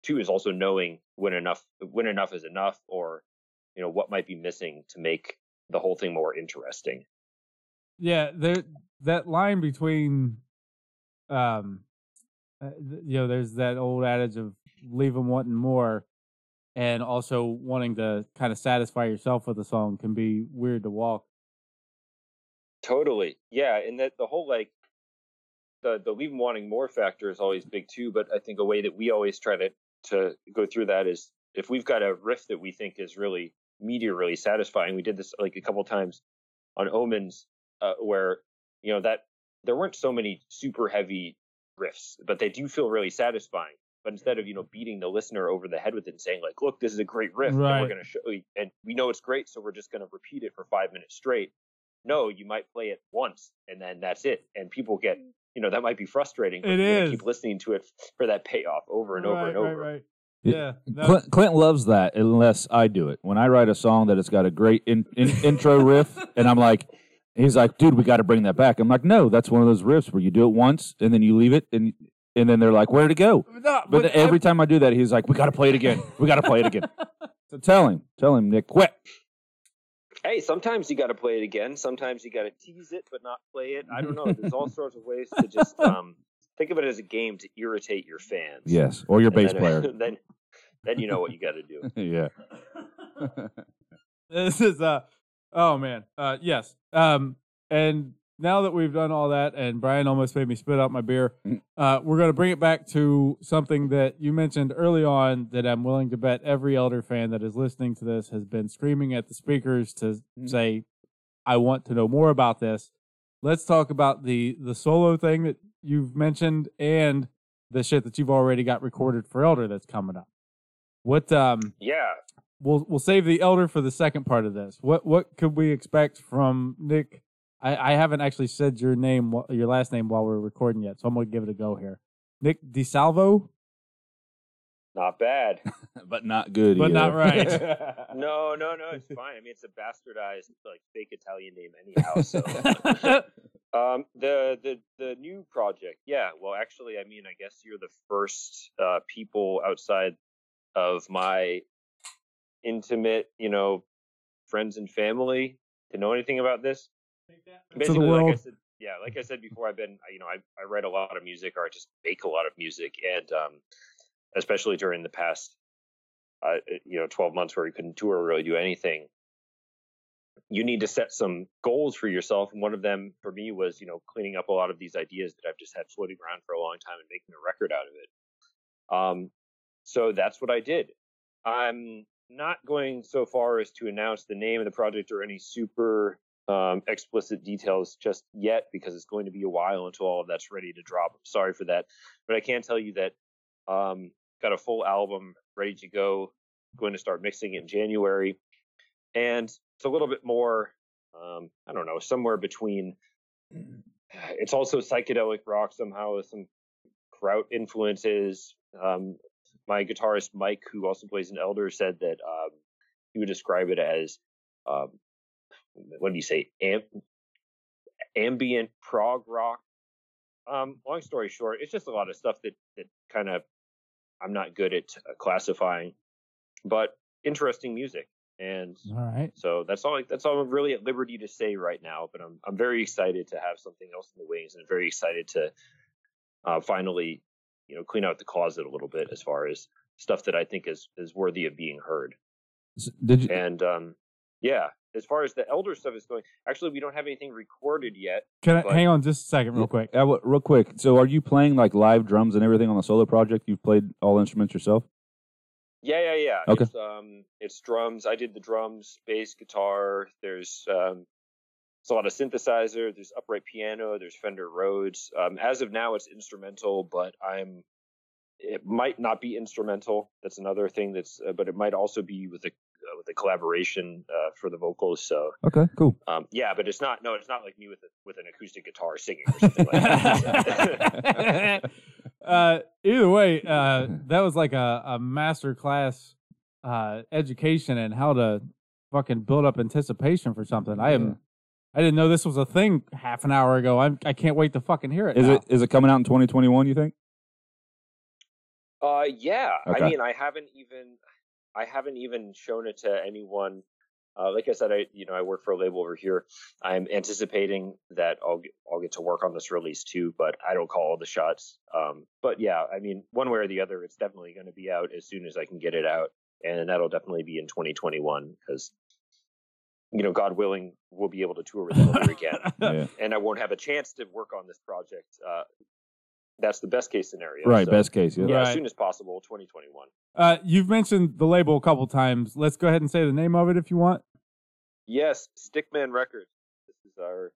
two is also knowing when enough when enough is enough or you know what might be missing to make the whole thing more interesting. Yeah, there that line between, um, uh, you know, there's that old adage of leave them wanting more, and also wanting to kind of satisfy yourself with a song can be weird to walk. Totally. Yeah, and that the whole like the the leave 'em wanting more factor is always big too, but I think a way that we always try to to go through that is if we've got a riff that we think is really meaty or really satisfying. We did this like a couple times on Omens uh, where you know that there weren't so many super heavy riffs, but they do feel really satisfying. But instead of you know beating the listener over the head with it and saying like, "Look, this is a great riff, and we're going to show and we know it's great, so we're just going to repeat it for five minutes straight. No, you might play it once and then that's it, and people get you know that might be frustrating. But It you is. keep listening to it for that payoff over and over right, and over. Right, right. Yeah. Yeah. no, Clint, Clint loves that unless I do it. When I write a song that it's got a great in, in, intro riff, and I'm like, he's like, dude, we got to bring that back. I'm like, no, that's one of those riffs where you do it once and then you leave it, and and then they're like, where'd it go? no, But then every time I do that, he's like, we got to play it again. We got to play it again. So tell him, tell him, Nick, quit. Hey, sometimes you got to play it again. Sometimes you got to tease it but not play it. I don't know. There's all sorts of ways to just um, think of it as a game to irritate your fans. Yes, or your And bass then, player. then, then you know what you got to do. yeah. this is uh oh man uh yes um and now that we've done all that and brian almost made me spit out my beer Mm. uh we're going to bring it back to something that you mentioned early on that i'm willing to bet every elder fan that is listening to this has been screaming at the speakers to Mm. say i want to know more about this let's talk about the the solo thing that you've mentioned and the shit that you've already got recorded for elder that's coming up what um Yeah. we'll we'll save the elder for the second part of this. What what could we expect from Nick? I, I haven't actually said your name, your last name, while we're recording yet, so I'm gonna give it a go here. Nick DiSalvo, Not bad. but not good. but not right. No, no, no. It's fine. I mean, it's a bastardized, like, fake Italian name anyhow. So, um, the the the new project, yeah. Well, actually, I mean, I guess you're the first uh, people outside of my intimate, you know, friends and family to know anything about this. to the Basically, like I said, yeah, like I said before, I've been, you know, I I write a lot of music, or I just make a lot of music, and um, especially during the past, uh, you know, 12 months where you couldn't tour or really do anything, you need to set some goals for yourself. And one of them for me was, you know, cleaning up a lot of these ideas that I've just had floating around for a long time and making a record out of it. Um, so that's what I did. I'm not going so far as to announce the name of the project or any super um, explicit details just yet because it's going to be a while until all of that's ready to drop. Sorry for that, but I can tell you that um, got a full album ready to go. Going to start mixing in January, and it's a little bit more. Um, I don't know, somewhere between. It's also psychedelic rock somehow with some kraut influences. Um, my guitarist Mike, who also plays an Elder, said that um, he would describe it as um, what do you say, Am- ambient prog rock. Um, long story short, it's just a lot of stuff that that kind of I'm not good at uh, classifying, but interesting music. And All right. so that's all. That's all I'm really at liberty to say right now. But I'm I'm very excited to have something else in the wings, and very excited to uh, finally, you know, clean out the closet a little bit as far as stuff that I think is is worthy of being heard. Did you? And um, yeah, as far as the elder stuff is going, actually, we don't have anything recorded yet. Can I But- hang on just a second, real quick? uh, real quick. So, are you playing like live drums and everything on the solo project? You've played all instruments yourself. Yeah, yeah, yeah. Okay. It's um, it's drums. I did the drums, bass, guitar. There's um, it's a lot of synthesizer. There's upright piano. There's Fender Rhodes. Um, as of now, it's instrumental, but I'm. It might not be instrumental. That's another thing. That's, uh, but it might also be with a uh, with the collaboration uh, for the vocals. So Okay, cool. um, yeah, but it's not. No, it's not like me with a, with an acoustic guitar singing or something like that. uh, either way, uh, that was like a, a master class uh, education in how to fucking build up anticipation for something. I am. I didn't know this was a thing half an hour ago. I'm, I can't wait to fucking hear it. Is now. it is it coming out in 2021? You think? Uh, yeah. Okay. I mean, I haven't even, I haven't even shown it to anyone. Uh, like I said, I, you know, I work for a label over here. I'm anticipating that I'll get, I'll get to work on this release too, but I don't call all the shots. Um, but yeah, I mean, one way or the other, it's definitely going to be out as soon as I can get it out, and that'll definitely be in 2021 because, you know, God willing, we'll be able to tour with Elder again, Yeah. and I won't have a chance to work on this project. Uh, that's the best case scenario. Right. So- Best case. Yeah. yeah, Right. as soon as possible, 2021. Uh, you've mentioned the label a couple times. Let's go ahead and say the name of it if you want. Yes, Stickman Records. This is our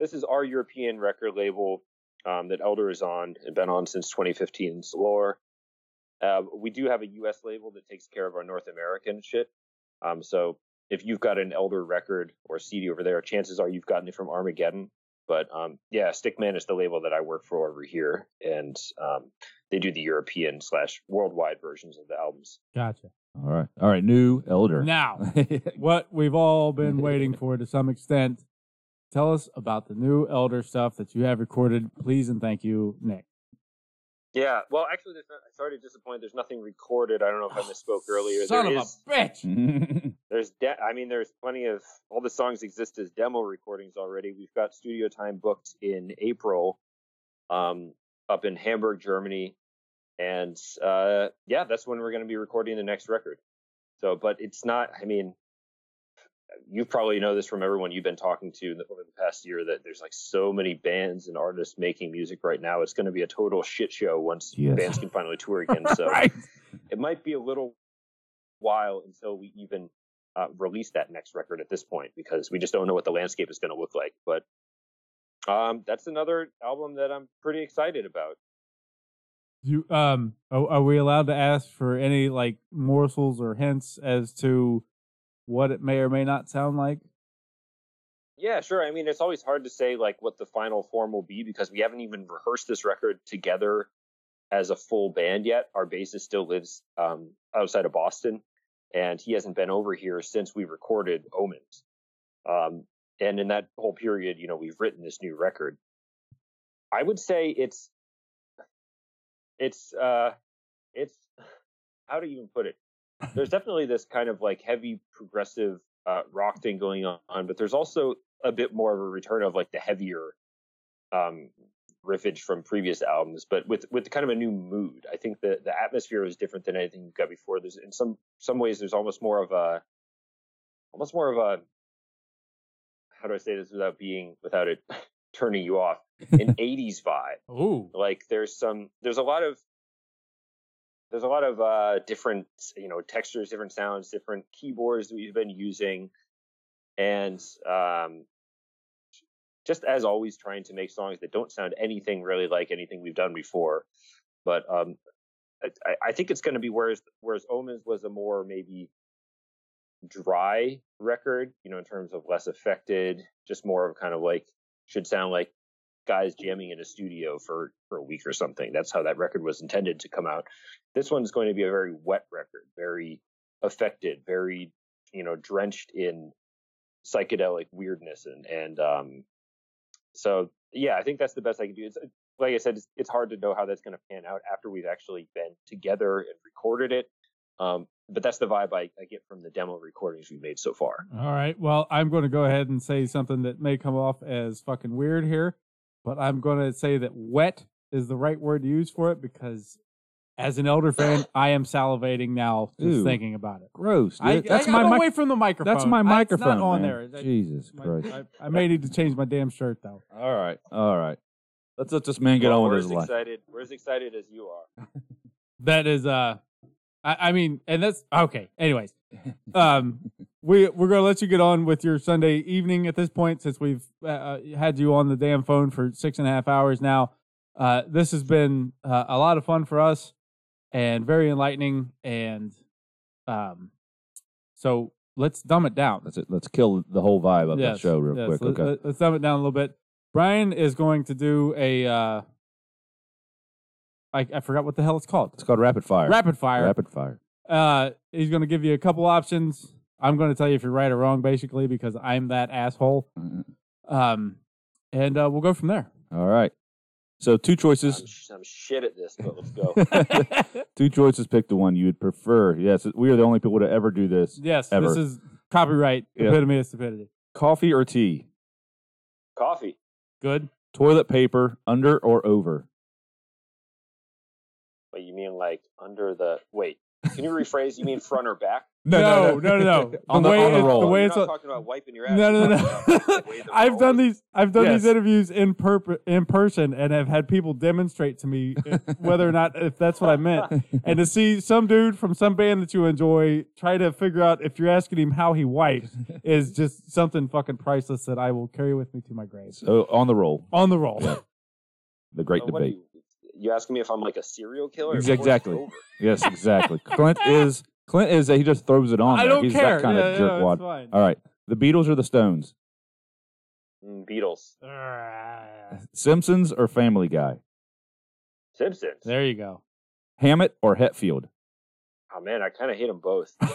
this is our European record label um, that Elder is on and been on since 2015. Slore. Uh, we do have a U.S. label that takes care of our North American shit. Um, so if you've got an Elder record or CD over there, chances are you've gotten it from Armageddon. But um, yeah, Stickman is the label that I work for over here, and um, they do the European slash worldwide versions of the albums. Gotcha. All right. All right. New elder. Now, what we've all been waiting for to some extent. Tell us about the new Elder stuff that you have recorded. Please and thank you, Nick. Yeah, well, actually, there's not, sorry to disappoint. There's nothing recorded. I don't know if I misspoke earlier. Son There of is- a bitch. there's de- I mean, there's plenty of all the songs exist as demo recordings already. We've got studio time booked in April, um, up in Hamburg, Germany, and uh, yeah, that's when we're going to be recording the next record. So, but it's not. I mean, you probably know this from everyone you've been talking to over the past year that there's like so many bands and artists making music right now. It's going to be a total shit show once Yes. bands can finally tour again. So right. it might be a little while until we even uh, release that next record at this point because we just don't know what the landscape is going to look like. But um, that's another album that I'm pretty excited about. You um are, are we allowed to ask for any like morsels or hints as to what it may or may not sound like? Yeah, sure. I mean, it's always hard to say like what the final form will be because we haven't even rehearsed this record together as a full band yet. Our bassist still lives um, outside of Boston, and he hasn't been over here since we recorded Omens. Um, and in that whole period, you know, we've written this new record. I would say it's it's uh it's how do you even put it. There's definitely this kind of like heavy progressive uh, rock thing going on, but there's also a bit more of a return of like the heavier um, riffage from previous albums, but with with kind of a new mood. I think the the atmosphere is different than anything you've got before. There's in some some ways there's almost more of a almost more of a how do I say this without being without it turning you off an 80s vibe Ooh. like there's some there's a lot of there's a lot of uh different you know textures different sounds different keyboards that we've been using and um just as always trying to make songs that don't sound anything really like anything we've done before but um i, I think it's going to be whereas whereas omens was a more maybe dry record you know in terms of less affected just more of kind of like should sound like guys jamming in a studio for for a week or something. That's how that record was intended to come out. This one's going to be a very wet record, very affected, very you know drenched in psychedelic weirdness and and um so yeah, I think that's the best I can do. It's like I said, it's, it's hard to know how that's going to pan out after we've actually been together and recorded it. Um, but that's the vibe I, I get from the demo recordings we've made so far. All right. Well, I'm going to go ahead and say something that may come off as fucking weird here, but I'm going to say that wet is the right word to use for it because as an elder fan, I am salivating now just Ooh. thinking about it. Gross. I, dude. that's I my got mic- away from the microphone. That's my I- microphone. It's not on man. there. That- Jesus my- Christ. I, I may need to change my damn shirt though. All right. All right. Let's let this man get Well, on we're with as his life. excited. We're as excited as you are. That is uh I, I mean and that's okay. Anyways. Um we we're gonna let you get on with your Sunday evening at this point since we've uh, uh, had you on the damn phone for six and a half hours now. Uh this has been uh, a lot of fun for us and very enlightening and um so let's dumb it down. Let's let's kill the whole vibe of Yes, that show real yes, quick. let- Okay. let- let's dumb it down a little bit. Brian is going to do a uh I, I forgot what the hell it's called. it's called rapid fire. Rapid fire. Rapid fire. Uh, he's going to give you a couple options. I'm going to tell you if you're right or wrong, basically, because I'm that asshole. Um, and uh, we'll go from there. All right. So two I'm, choices. sh- I'm shit at this, but let's go. two choices. Pick the one you would prefer. Yes, we are the only people to ever do this. yes, Ever. this is copyright Yeah. epitome of stupidity. Coffee or tea? Coffee. Good. Toilet paper under or over? But you mean like under the wait? Can you rephrase? You mean front or back? No, no, no, no. on The the, way on the it- roll. the way You're it's not a- talking about wiping your ass. No, no, You're no. talking about the way the I've done these. I've done these interviews in perp- in person, and have had people demonstrate to me whether or not if that's what I meant. and to see some dude from some band that you enjoy try to figure out if you're asking him how he wipes is just something fucking priceless that I will carry with me to my grave. so on the roll. On the roll. Yeah. The great what do debate. You, you asking me if I'm like a serial killer? Ex- Of course, exactly. Yes, exactly. Clint is Clint is that he just throws it on. I there. don't He's care. that kind Yeah, of yeah, jerkwad. it's fine. All right. The Beatles or the Stones? Mm, Beatles, Simpsons or Family Guy? Simpsons. There you go. Hammett or Hetfield? Oh man, I kind of hate them both. the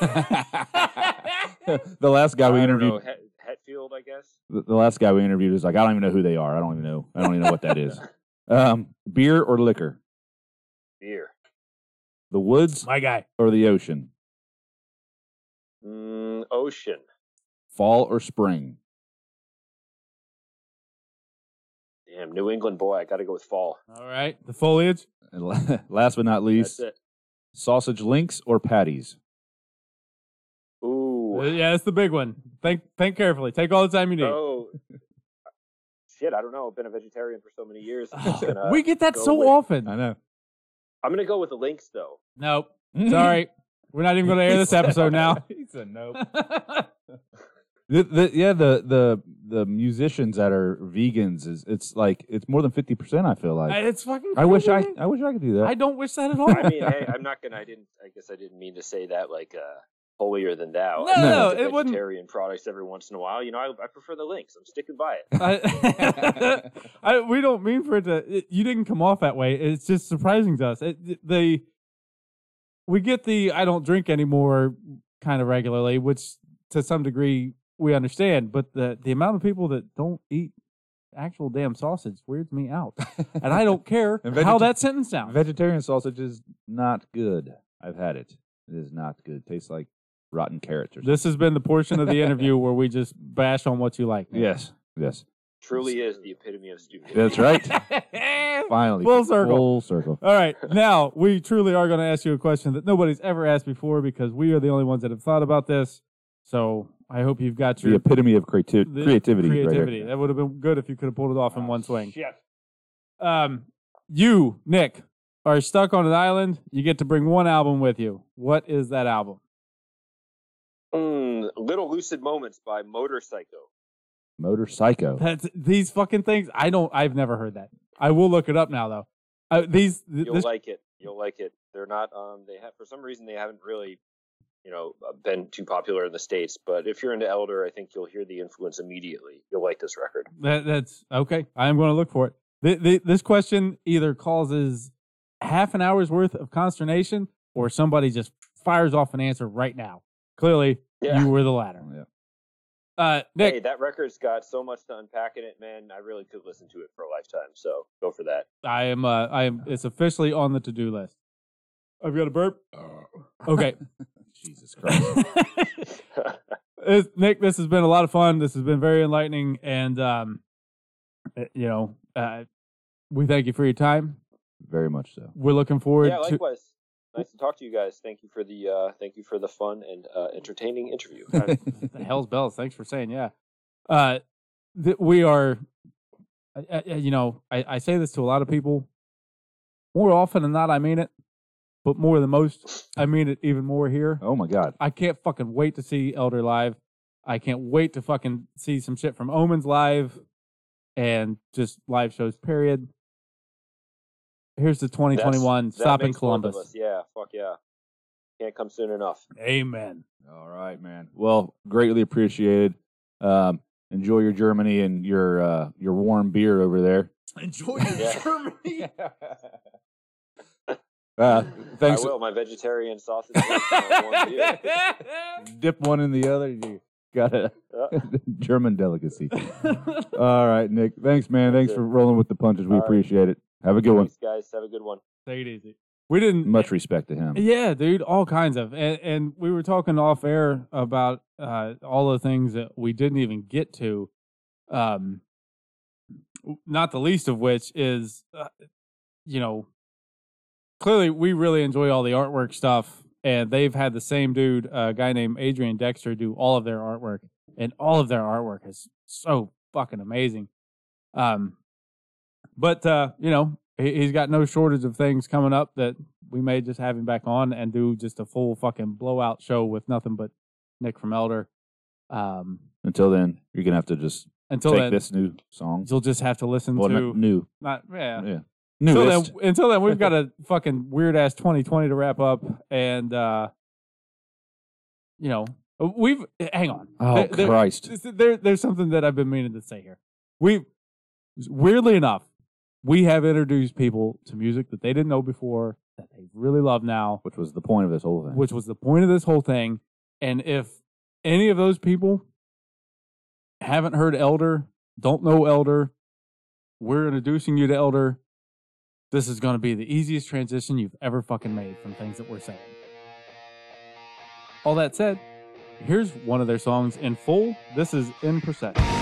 last guy we I don't interviewed. know, Het- Hetfield, I guess. The, the last guy we interviewed is like, I don't even know who they are. I don't even know. I don't even know what that is. Um, beer or liquor? Beer. The woods My guy. or the ocean? Mm, ocean. Fall or spring? Damn, New England boy. I got to go with fall. All right. The foliage. And last but not least, That's it. sausage links or patties? Uh, Ooh. Yeah, that's the big one. Think think carefully. Take all the time you need. Oh. Shit, I don't know. I've been a vegetarian for so many years. I'm, just gonna, we get that go so with- often. I know. I'm gonna go with the links though. Nope. Sorry. We're not even going to air this episode now. he said nope. The, the, yeah, the the the musicians that are vegans is it's like it's more than fifty percent. I feel like. it's fucking. I wish I. I wish I could do that. I don't wish that at all. I mean, hey, I'm not gonna. I didn't. I guess I didn't mean to say that like uh, holier than thou. No, I no, no, it wouldn't- Vegetarian products every once in a while. You know, I, I prefer the links. I'm sticking by it. I, I, we don't mean for it to. It, you didn't come off that way. It's just surprising to us. It, the we get the I don't drink anymore kind of regularly, which to some degree we understand. But the the amount of people that don't eat actual damn sausage weirds me out, and I don't care And how that sentence sounds. Vegetarian sausage is not good. I've had it. It is not good. It tastes like rotten carrots or something. this has been the portion of the interview where we just bash on what you like. Yes, yes, Truly is the epitome of stupidity. that's right. Finally, Full circle. Full circle. All right. Now, we truly are going to ask you a question that nobody's ever asked before because we are the only ones that have thought about this. So I hope you've got your The epitome of creati- the creativity. right creativity. here. that would have been good if you could have pulled it off in one swing. Shit. Um, you, Nick, are stuck on an island. You get to bring one album with you. What is that album? Mm, Little Lucid Moments by Motorpsycho. Motorpsycho. That's these fucking things. I don't. I've never heard that. I will look it up now, though. Uh, these. th- You'll this, like it. You'll like it. They're not. Um, they have for some reason they haven't really, you know, uh, been too popular in the states. But if you're into Elder, I think you'll hear the influence immediately. You'll like this record. That, that's okay. I am going to look for it. Th th this question either causes half an hour's worth of consternation or somebody just fires off an answer right now. Clearly, Yeah. you were the latter. Yeah. Uh, Nick, Hey, that record's got so much to unpack in it, man. I really could listen to it for a lifetime. So go for that. I am. Uh, I am. It's officially on the to-do list. I've got a burp. Okay, Jesus Christ. Nick, this has been a lot of fun. This has been very enlightening, and um, uh, you know, uh, we thank you for your time. Very much so. We're looking forward yeah, to. likewise. Nice to talk to you guys. Thank you for the uh, thank you for the fun and uh, entertaining interview. the hell's bells. Thanks for saying yeah. Uh, th- we are, I, I, you know, I, I say this to a lot of people. More often than not, I mean it, but more than most, I mean it even more here. oh my God. I can't fucking wait to see Elder live. I can't wait to fucking see some shit from Omens live and just live shows. Period. Here's the 2021 That Stop in makes both of Columbus. Yeah, fuck yeah. Can't come soon enough. Amen. All right, man. Well, greatly appreciated. Um, enjoy your Germany and your uh, your warm beer over there. Enjoy Yeah. Germany. Uh, thanks. I will. My vegetarian sausage. my. Dip one in the other. You got a Yeah. German delicacy. All right, Nick. Thanks, man. Thanks That's for rolling with the punches. We All right. appreciate it. Have a good one. Guys. Have a good one. Take it easy. We didn't Much respect to him. Yeah, dude, all kinds of, and, and we were talking off air about uh, all the things that we didn't even get to. Um, not the least of which is, uh, you know, clearly we really enjoy all the artwork stuff, and they've had the same dude, a guy named Adrian Dexter, do all of their artwork, and all of their artwork is so fucking amazing. Um, but uh, you know, he, he's got no shortage of things coming up that we may just have him back on and do just a full fucking blowout show with nothing but Nick from Elder. Um, Until then, you're gonna have to just until take then, this new song. you'll just have to listen Well, to not new. not yeah. Yeah. Until then, until then, we've got a fucking weird ass 2020 to wrap up, and uh, you know, we've hang on. Oh There- there- Christ! there, there's something that I've been meaning to say here. We, weirdly enough, we have introduced people to music that they didn't know before that they really love now, Which was the point of this whole thing. which was the point of this whole thing. And if any of those people haven't heard Elder, don't know Elder, we're introducing you to Elder. This is going to be the easiest transition you've ever fucking made from things that we're saying. All that said, here's one of their songs in full. This is In Procession.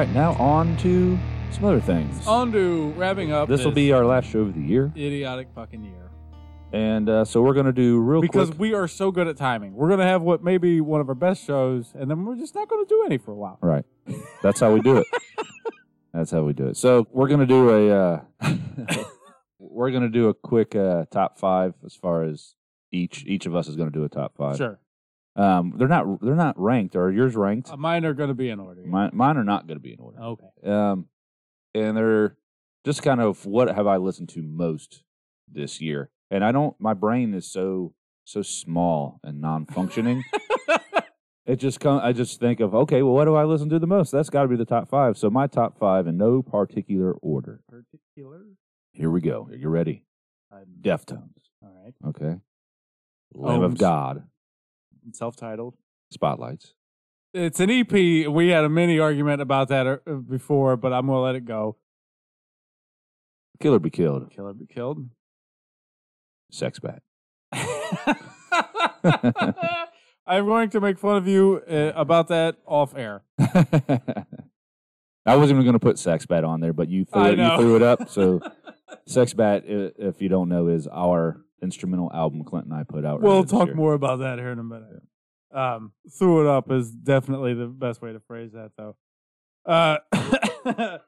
Right, now on to some other things. On to wrapping up. this will be our last show of the year, idiotic fucking year. and uh, so we're gonna do real quick Because quick. we are so good at timing. We're gonna have what may be one of our best shows, and then we're just not gonna do any for a while. Right. That's how we do it. That's how we do it. So we're gonna do a uh, we're gonna do a quick uh, top five as far as each each of us is gonna do a top five. Sure. Um, they're not they're not ranked. Are yours ranked? Uh, mine are gonna be in order. Mine, mine are not gonna be in order. Okay. Um, and they're just kind of what have I listened to most this year? And I don't. My brain is so so small and non-functioning. it just come. I just think of okay. Well, what do I listen to the most? That's got to be the top five. So my top five in no particular order. Particular. Here we go. Are you ready? I'm, Deftones. all right. Okay. Lamb of Ohms. God. Self-titled. Spotlights. It's an EP. We had a mini argument about that uh, before, but I'm gonna let it go. Killer be killed. Killer be killed. Sex bat. I'm going to make fun of you uh, about that off air. I wasn't even going to put Sex Bat on there, but you threw, it, you threw it up. So Sex Bat, if you don't know, is our instrumental album Clint and I put out. We'll talk year. more about that here in a minute. Um, threw it up is definitely the best way to phrase that, though. Uh,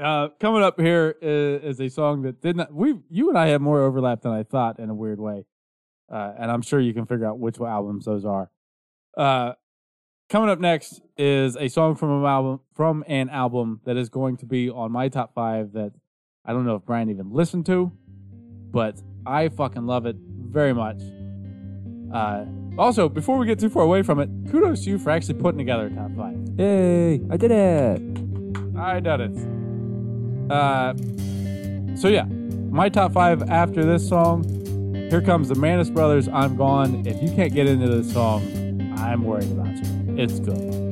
uh, coming up here is, is a song that did not. We, you and I have more overlap than I thought in a weird way, uh, and I'm sure you can figure out which albums those are. Uh, coming up next is a song from an album from an album that is going to be on my top five. That I don't know if Brian even listened to, but I fucking love it very much. Uh, also, before we get too far away from it, kudos to you for actually putting together a top five. Hey, I did it. I did it. Uh, so yeah, my top five after this song. Here comes the Maness Brothers. I'm gone. If you can't get into this song, I'm worried about you. It's good.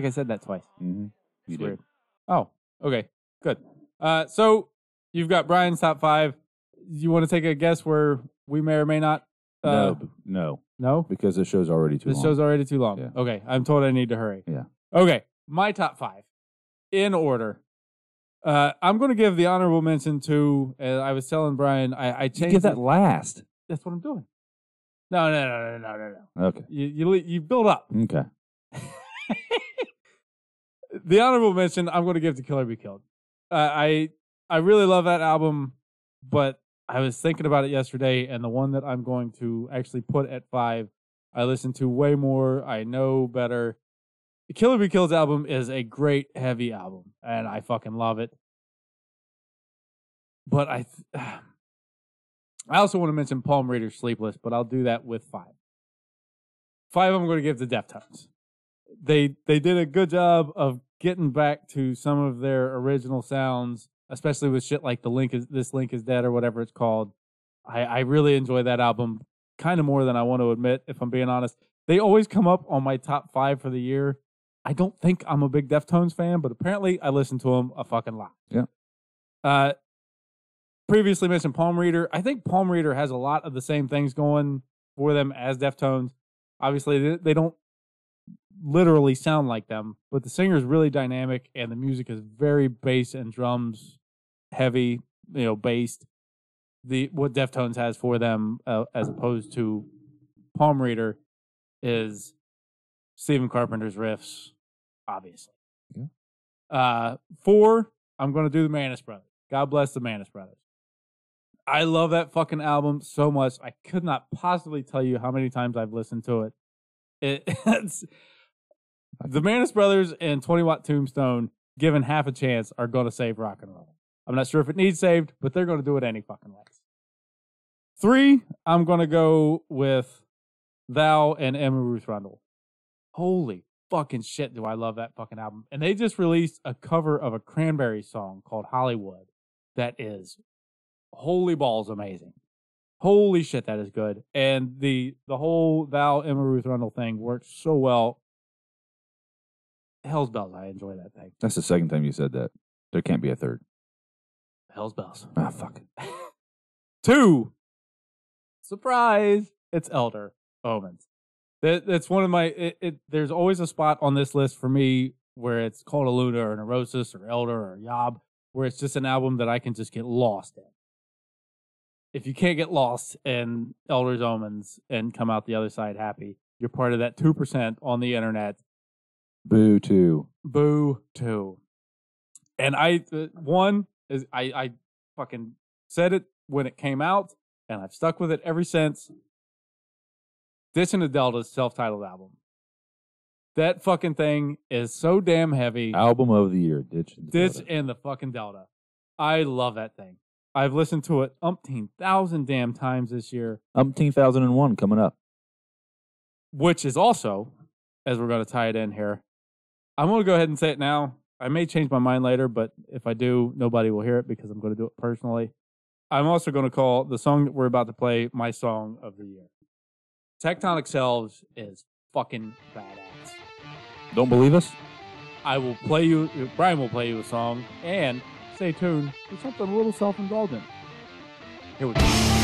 Like I said that twice. Mm-hmm. You It's did. weird. Oh, okay, good. Uh, so you've got Brian's top five. You want to take a guess where we may or may not? Uh, no, no, no. because the show's already too This long. show's already too long. Yeah. Okay, I'm told I need to hurry. Yeah. Okay, my top five in order. Uh, I'm going to give the honorable mention to. Uh, I was telling Brian, I, I You changed. give that it- last. That's what I'm doing. No, no, no, no, no, no, no. Okay. You you you build up. Okay. the honorable mention I'm going to give to Killer Be Killed. Uh, I I really love that album, but I was thinking about it yesterday, and the one that I'm going to actually put at five, I listen to way more. I know better. The Killer Be Killed's album is a great heavy album, and I fucking love it. But I, th- I also want to mention Palm Reader Sleepless, but I'll do that with five. Five I'm going to give to Deftones they they did a good job of getting back to some of their original sounds, especially with shit like the link is this link is dead or whatever it's called. I, I really enjoy that album kind of more than I want to admit, if I'm being honest. They always come up on my top five for the year. I don't think I'm a big Deftones fan, but apparently I listen to them a fucking lot. Yeah. Uh, previously mentioned Palm Reader. I think Palm Reader has a lot of the same things going for them as Deftones. Obviously, they, they don't literally sound like them, but the singer is really dynamic and the music is very bass and drums heavy, you know, based. The what Deftones has for them uh, as opposed to Palm Reader is Stephen Carpenter's riffs, obviously. Yeah. Uh, four, I'm going to do the Maness Brothers. God bless the Maness Brothers. I love that fucking album so much. I could not possibly tell you how many times I've listened to it. it it's the Maness Brothers and 20 Watt Tombstone, given half a chance, are going to save rock and roll. I'm not sure if it needs saved, but they're going to do it any fucking way. Three, I'm going to go with Thou and Emma Ruth Rundle. Holy fucking shit, do I love that fucking album. And they just released a cover of a Cranberry song called Hollywood that is holy balls amazing. Holy shit, that is good. And the the whole Val Emma Ruth Rundle thing works so well. Hell's bells, I enjoy that thing. That's the second time you said that. There can't be a third. Hell's bells. Ah, fuck. Two. Surprise! It's Elder Omens. That that's one of my. It, it, there's always a spot on this list for me where it's Cult of Luna or Neurosis or Elder or Yob, where it's just an album that I can just get lost in. If you can't get lost in Elder's Omens and come out the other side happy, you're part of that two percent on the internet Boo too. Boo two. And I uh, one is I I fucking said it when it came out, and I've stuck with it ever since. Ditch and the Delta's self-titled album. That fucking thing is so damn heavy. Album of the year. Ditch. and Ditch Delta. in the fucking Delta. I love that thing. I've listened to it umpteen thousand damn times this year, Umpteen thousand and one coming up. which is also, as we're going to tie it in here, I'm going to go ahead and say it now. I may change my mind later, but if I do, nobody will hear it because I'm going to do it personally. I'm also going to call the song that we're about to play my song of the year. Tectonic Selves is fucking badass. Don't believe us? I will play you, Brian will play you a song, and stay tuned for something a little self indulgent. Here we go.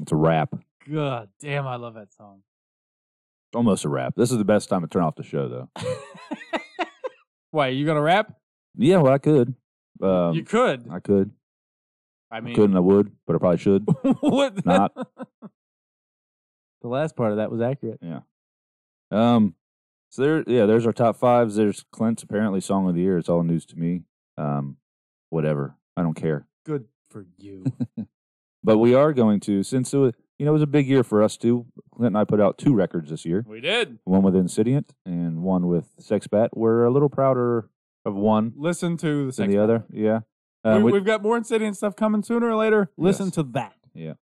It's a rap. God damn, I love that song. Almost a rap. This is the best time to turn off the show, though. Why, you gonna rap? Yeah, well, I could. Um, you could. I could. I mean, I mean, could and I would, but I probably should. what? Not. the last part of that was accurate. Yeah. Um, so there, yeah, there's our top fives. There's Clint's apparently song of the year. It's all news to me. Um, whatever. I don't care. Good for you. But we are going to, since it was, you know, it was a big year for us too. Clint and I put out two records this year. we did. One with Incident and one with Sexbat. We're a little prouder of one Listen to the than second the other. Yeah. Uh, we, we- we've got more Insidious stuff coming sooner or later. Listen Yes. to that. Yeah.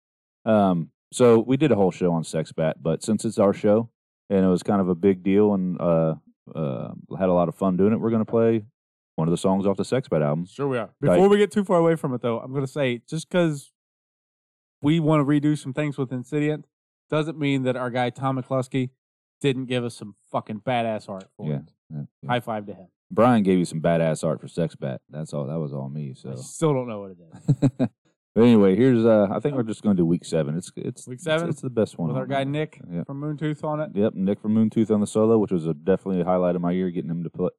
Um, so we did a whole show on Sexbat, but since it's our show and it was kind of a big deal and uh, uh, had a lot of fun doing it, we're going to play one of the songs off the Sexbat album. Sure, we are. Right. Before we get too far away from it, though, I'm going to say just because we want to redo some things with Insidiant doesn't mean that our guy Tom McCluskey didn't give us some fucking badass art for Yeah, it. yeah, yeah. High five to him. Brian gave you some badass art for Sexbat. That's all. That was all me. So, I still don't know what it is. but anyway, here's. Uh, I think we're just going to do week seven. It's it's Week seven? It's, the best one With our guy. Nick Yeah. from Moontooth on it. Yep, Nick from Moontooth on the solo, which was a definitely a highlight of my year, getting him to play.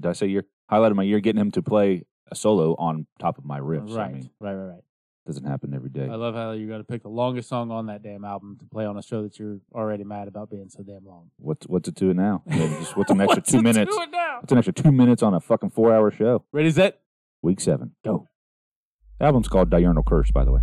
Did I say year? Highlight of my year, getting him to play a solo on top of my riffs. Right, I mean, right, right, right. Doesn't happen every day. I love how you got to pick the longest song on that damn album to play on a show that you're already mad about being so damn long. What's what's it to it now? Mean, just what's an extra What's two it minutes? to it now? What's an extra two minutes on a fucking four hour show? Ready, set, Week seven. go. The album's called Diurnal Curse, by the way.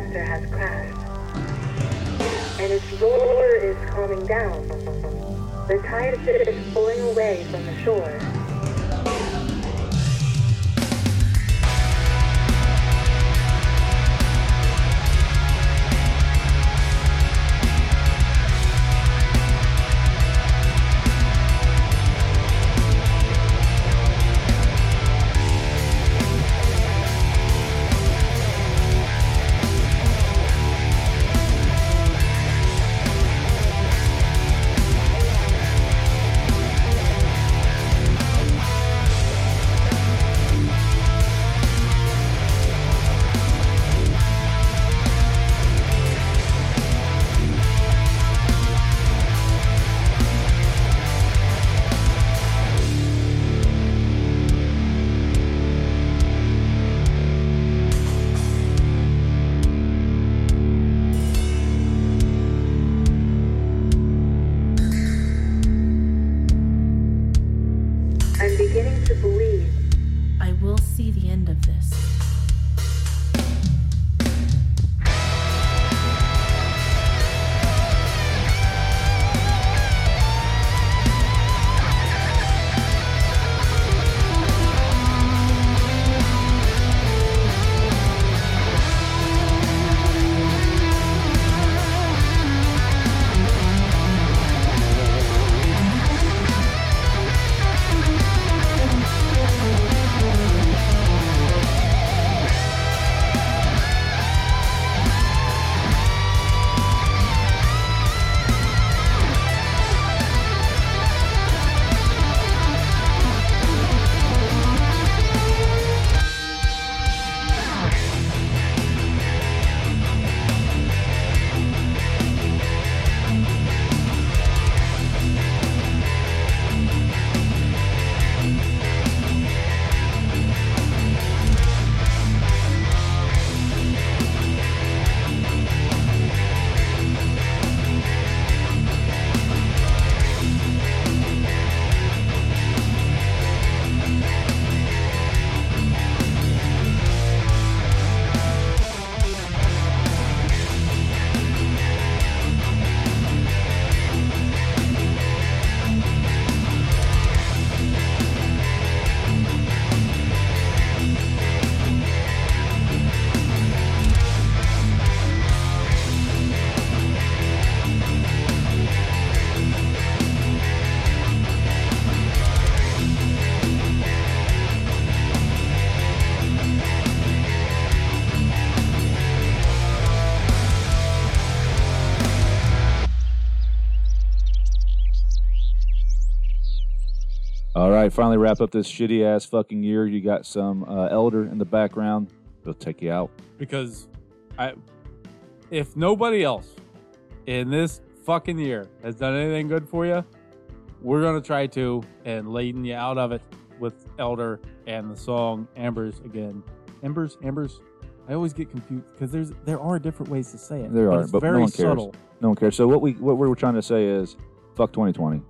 Disaster has crashed, and its roar is calming down. The tide finally wrap up this shitty ass fucking year. You got some uh, Elder in the background. They'll take you out. because I, if nobody else in this fucking year has done anything good for you, we're gonna try to and laden you out of it with Elder and the song Ambers again. Embers, Ambers. I always get confused because there's there are different ways to say it. There are, it's but no one cares. subtle. No one cares. So what we what we're trying to say is, fuck 2020.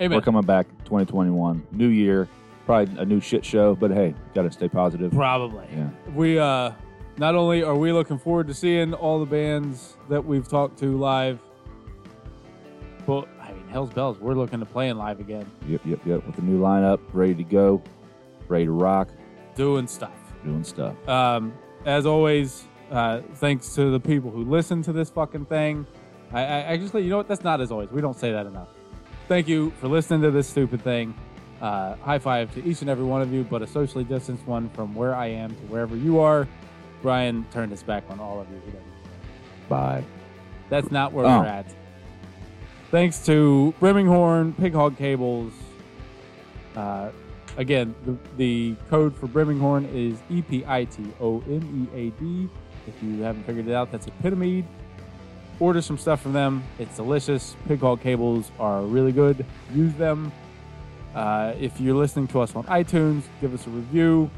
Amen. We're coming back 2021, new year, probably a new shit show. But hey, got to stay positive. Probably. Yeah. We uh not only are we looking forward to seeing all the bands that we've talked to live, but I mean Hell's Bells, we're looking to playing live again, Yep, yep, yep. With the new lineup, ready to go, ready to rock, doing stuff. doing stuff. Um, as always, uh, thanks to the people who listen to this fucking thing. I, I actually, you know what? That's not as always. We don't say that enough. Thank you for listening to this stupid thing. Uh, high five to each and every one of you, but a socially distanced one from where I am to wherever you are. Brian turned his back on all of you. He Bye. That's not where Oh. we're at. Thanks to Brimming Horn, Pig Hog Cables. Uh, again, the, the code for Brimming Horn is E P I T O M E A D. If you haven't figured it out, that's Epitomead. Order some stuff from them. It's delicious. Pig Hog Cables are really good. Use them. Uh, if you're listening to us on iTunes, give us a review,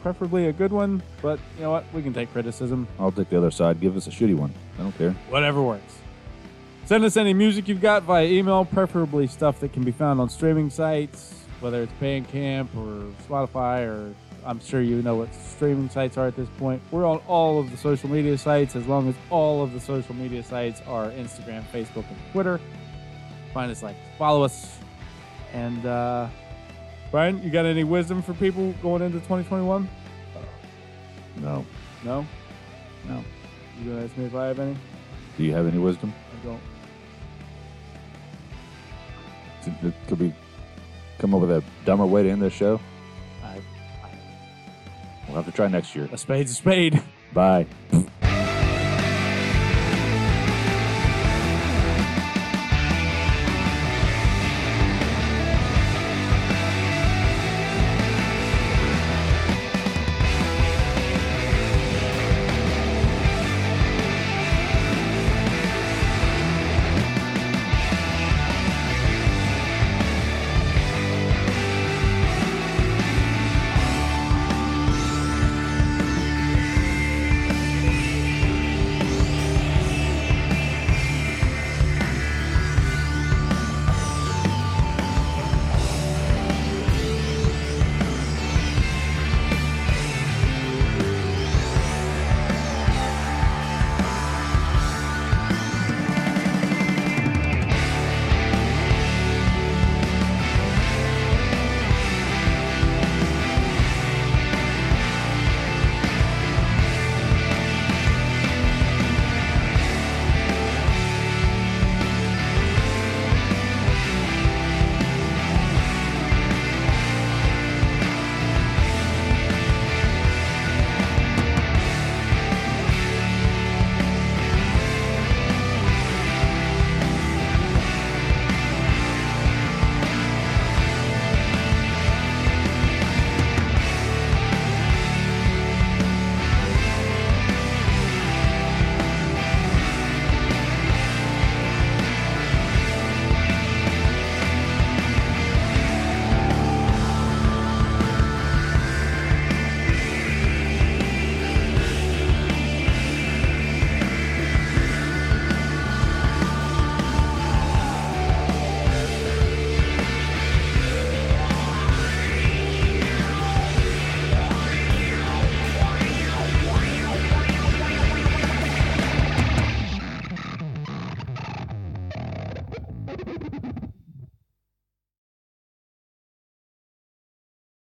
preferably a good one. But you know what? We can take criticism I'll take the other side. Give us a shitty one. I don't care. whatever works. Send us any music you've got via email, preferably stuff that can be found on streaming sites, whether it's Bandcamp or Spotify, or I'm sure you know what streaming sites are at this point. We're on all of the social media sites, as long as all of the social media sites are Instagram, Facebook, and Twitter. Find us, like, follow us. And, uh, Brian, you got any wisdom for people going into 2021? No. No? No. You gonna ask me if I have any? Do you have any wisdom? I don't. Could- Could we come up with a dumber way to end this show? We'll have to try next year. a spade's a spade. Bye.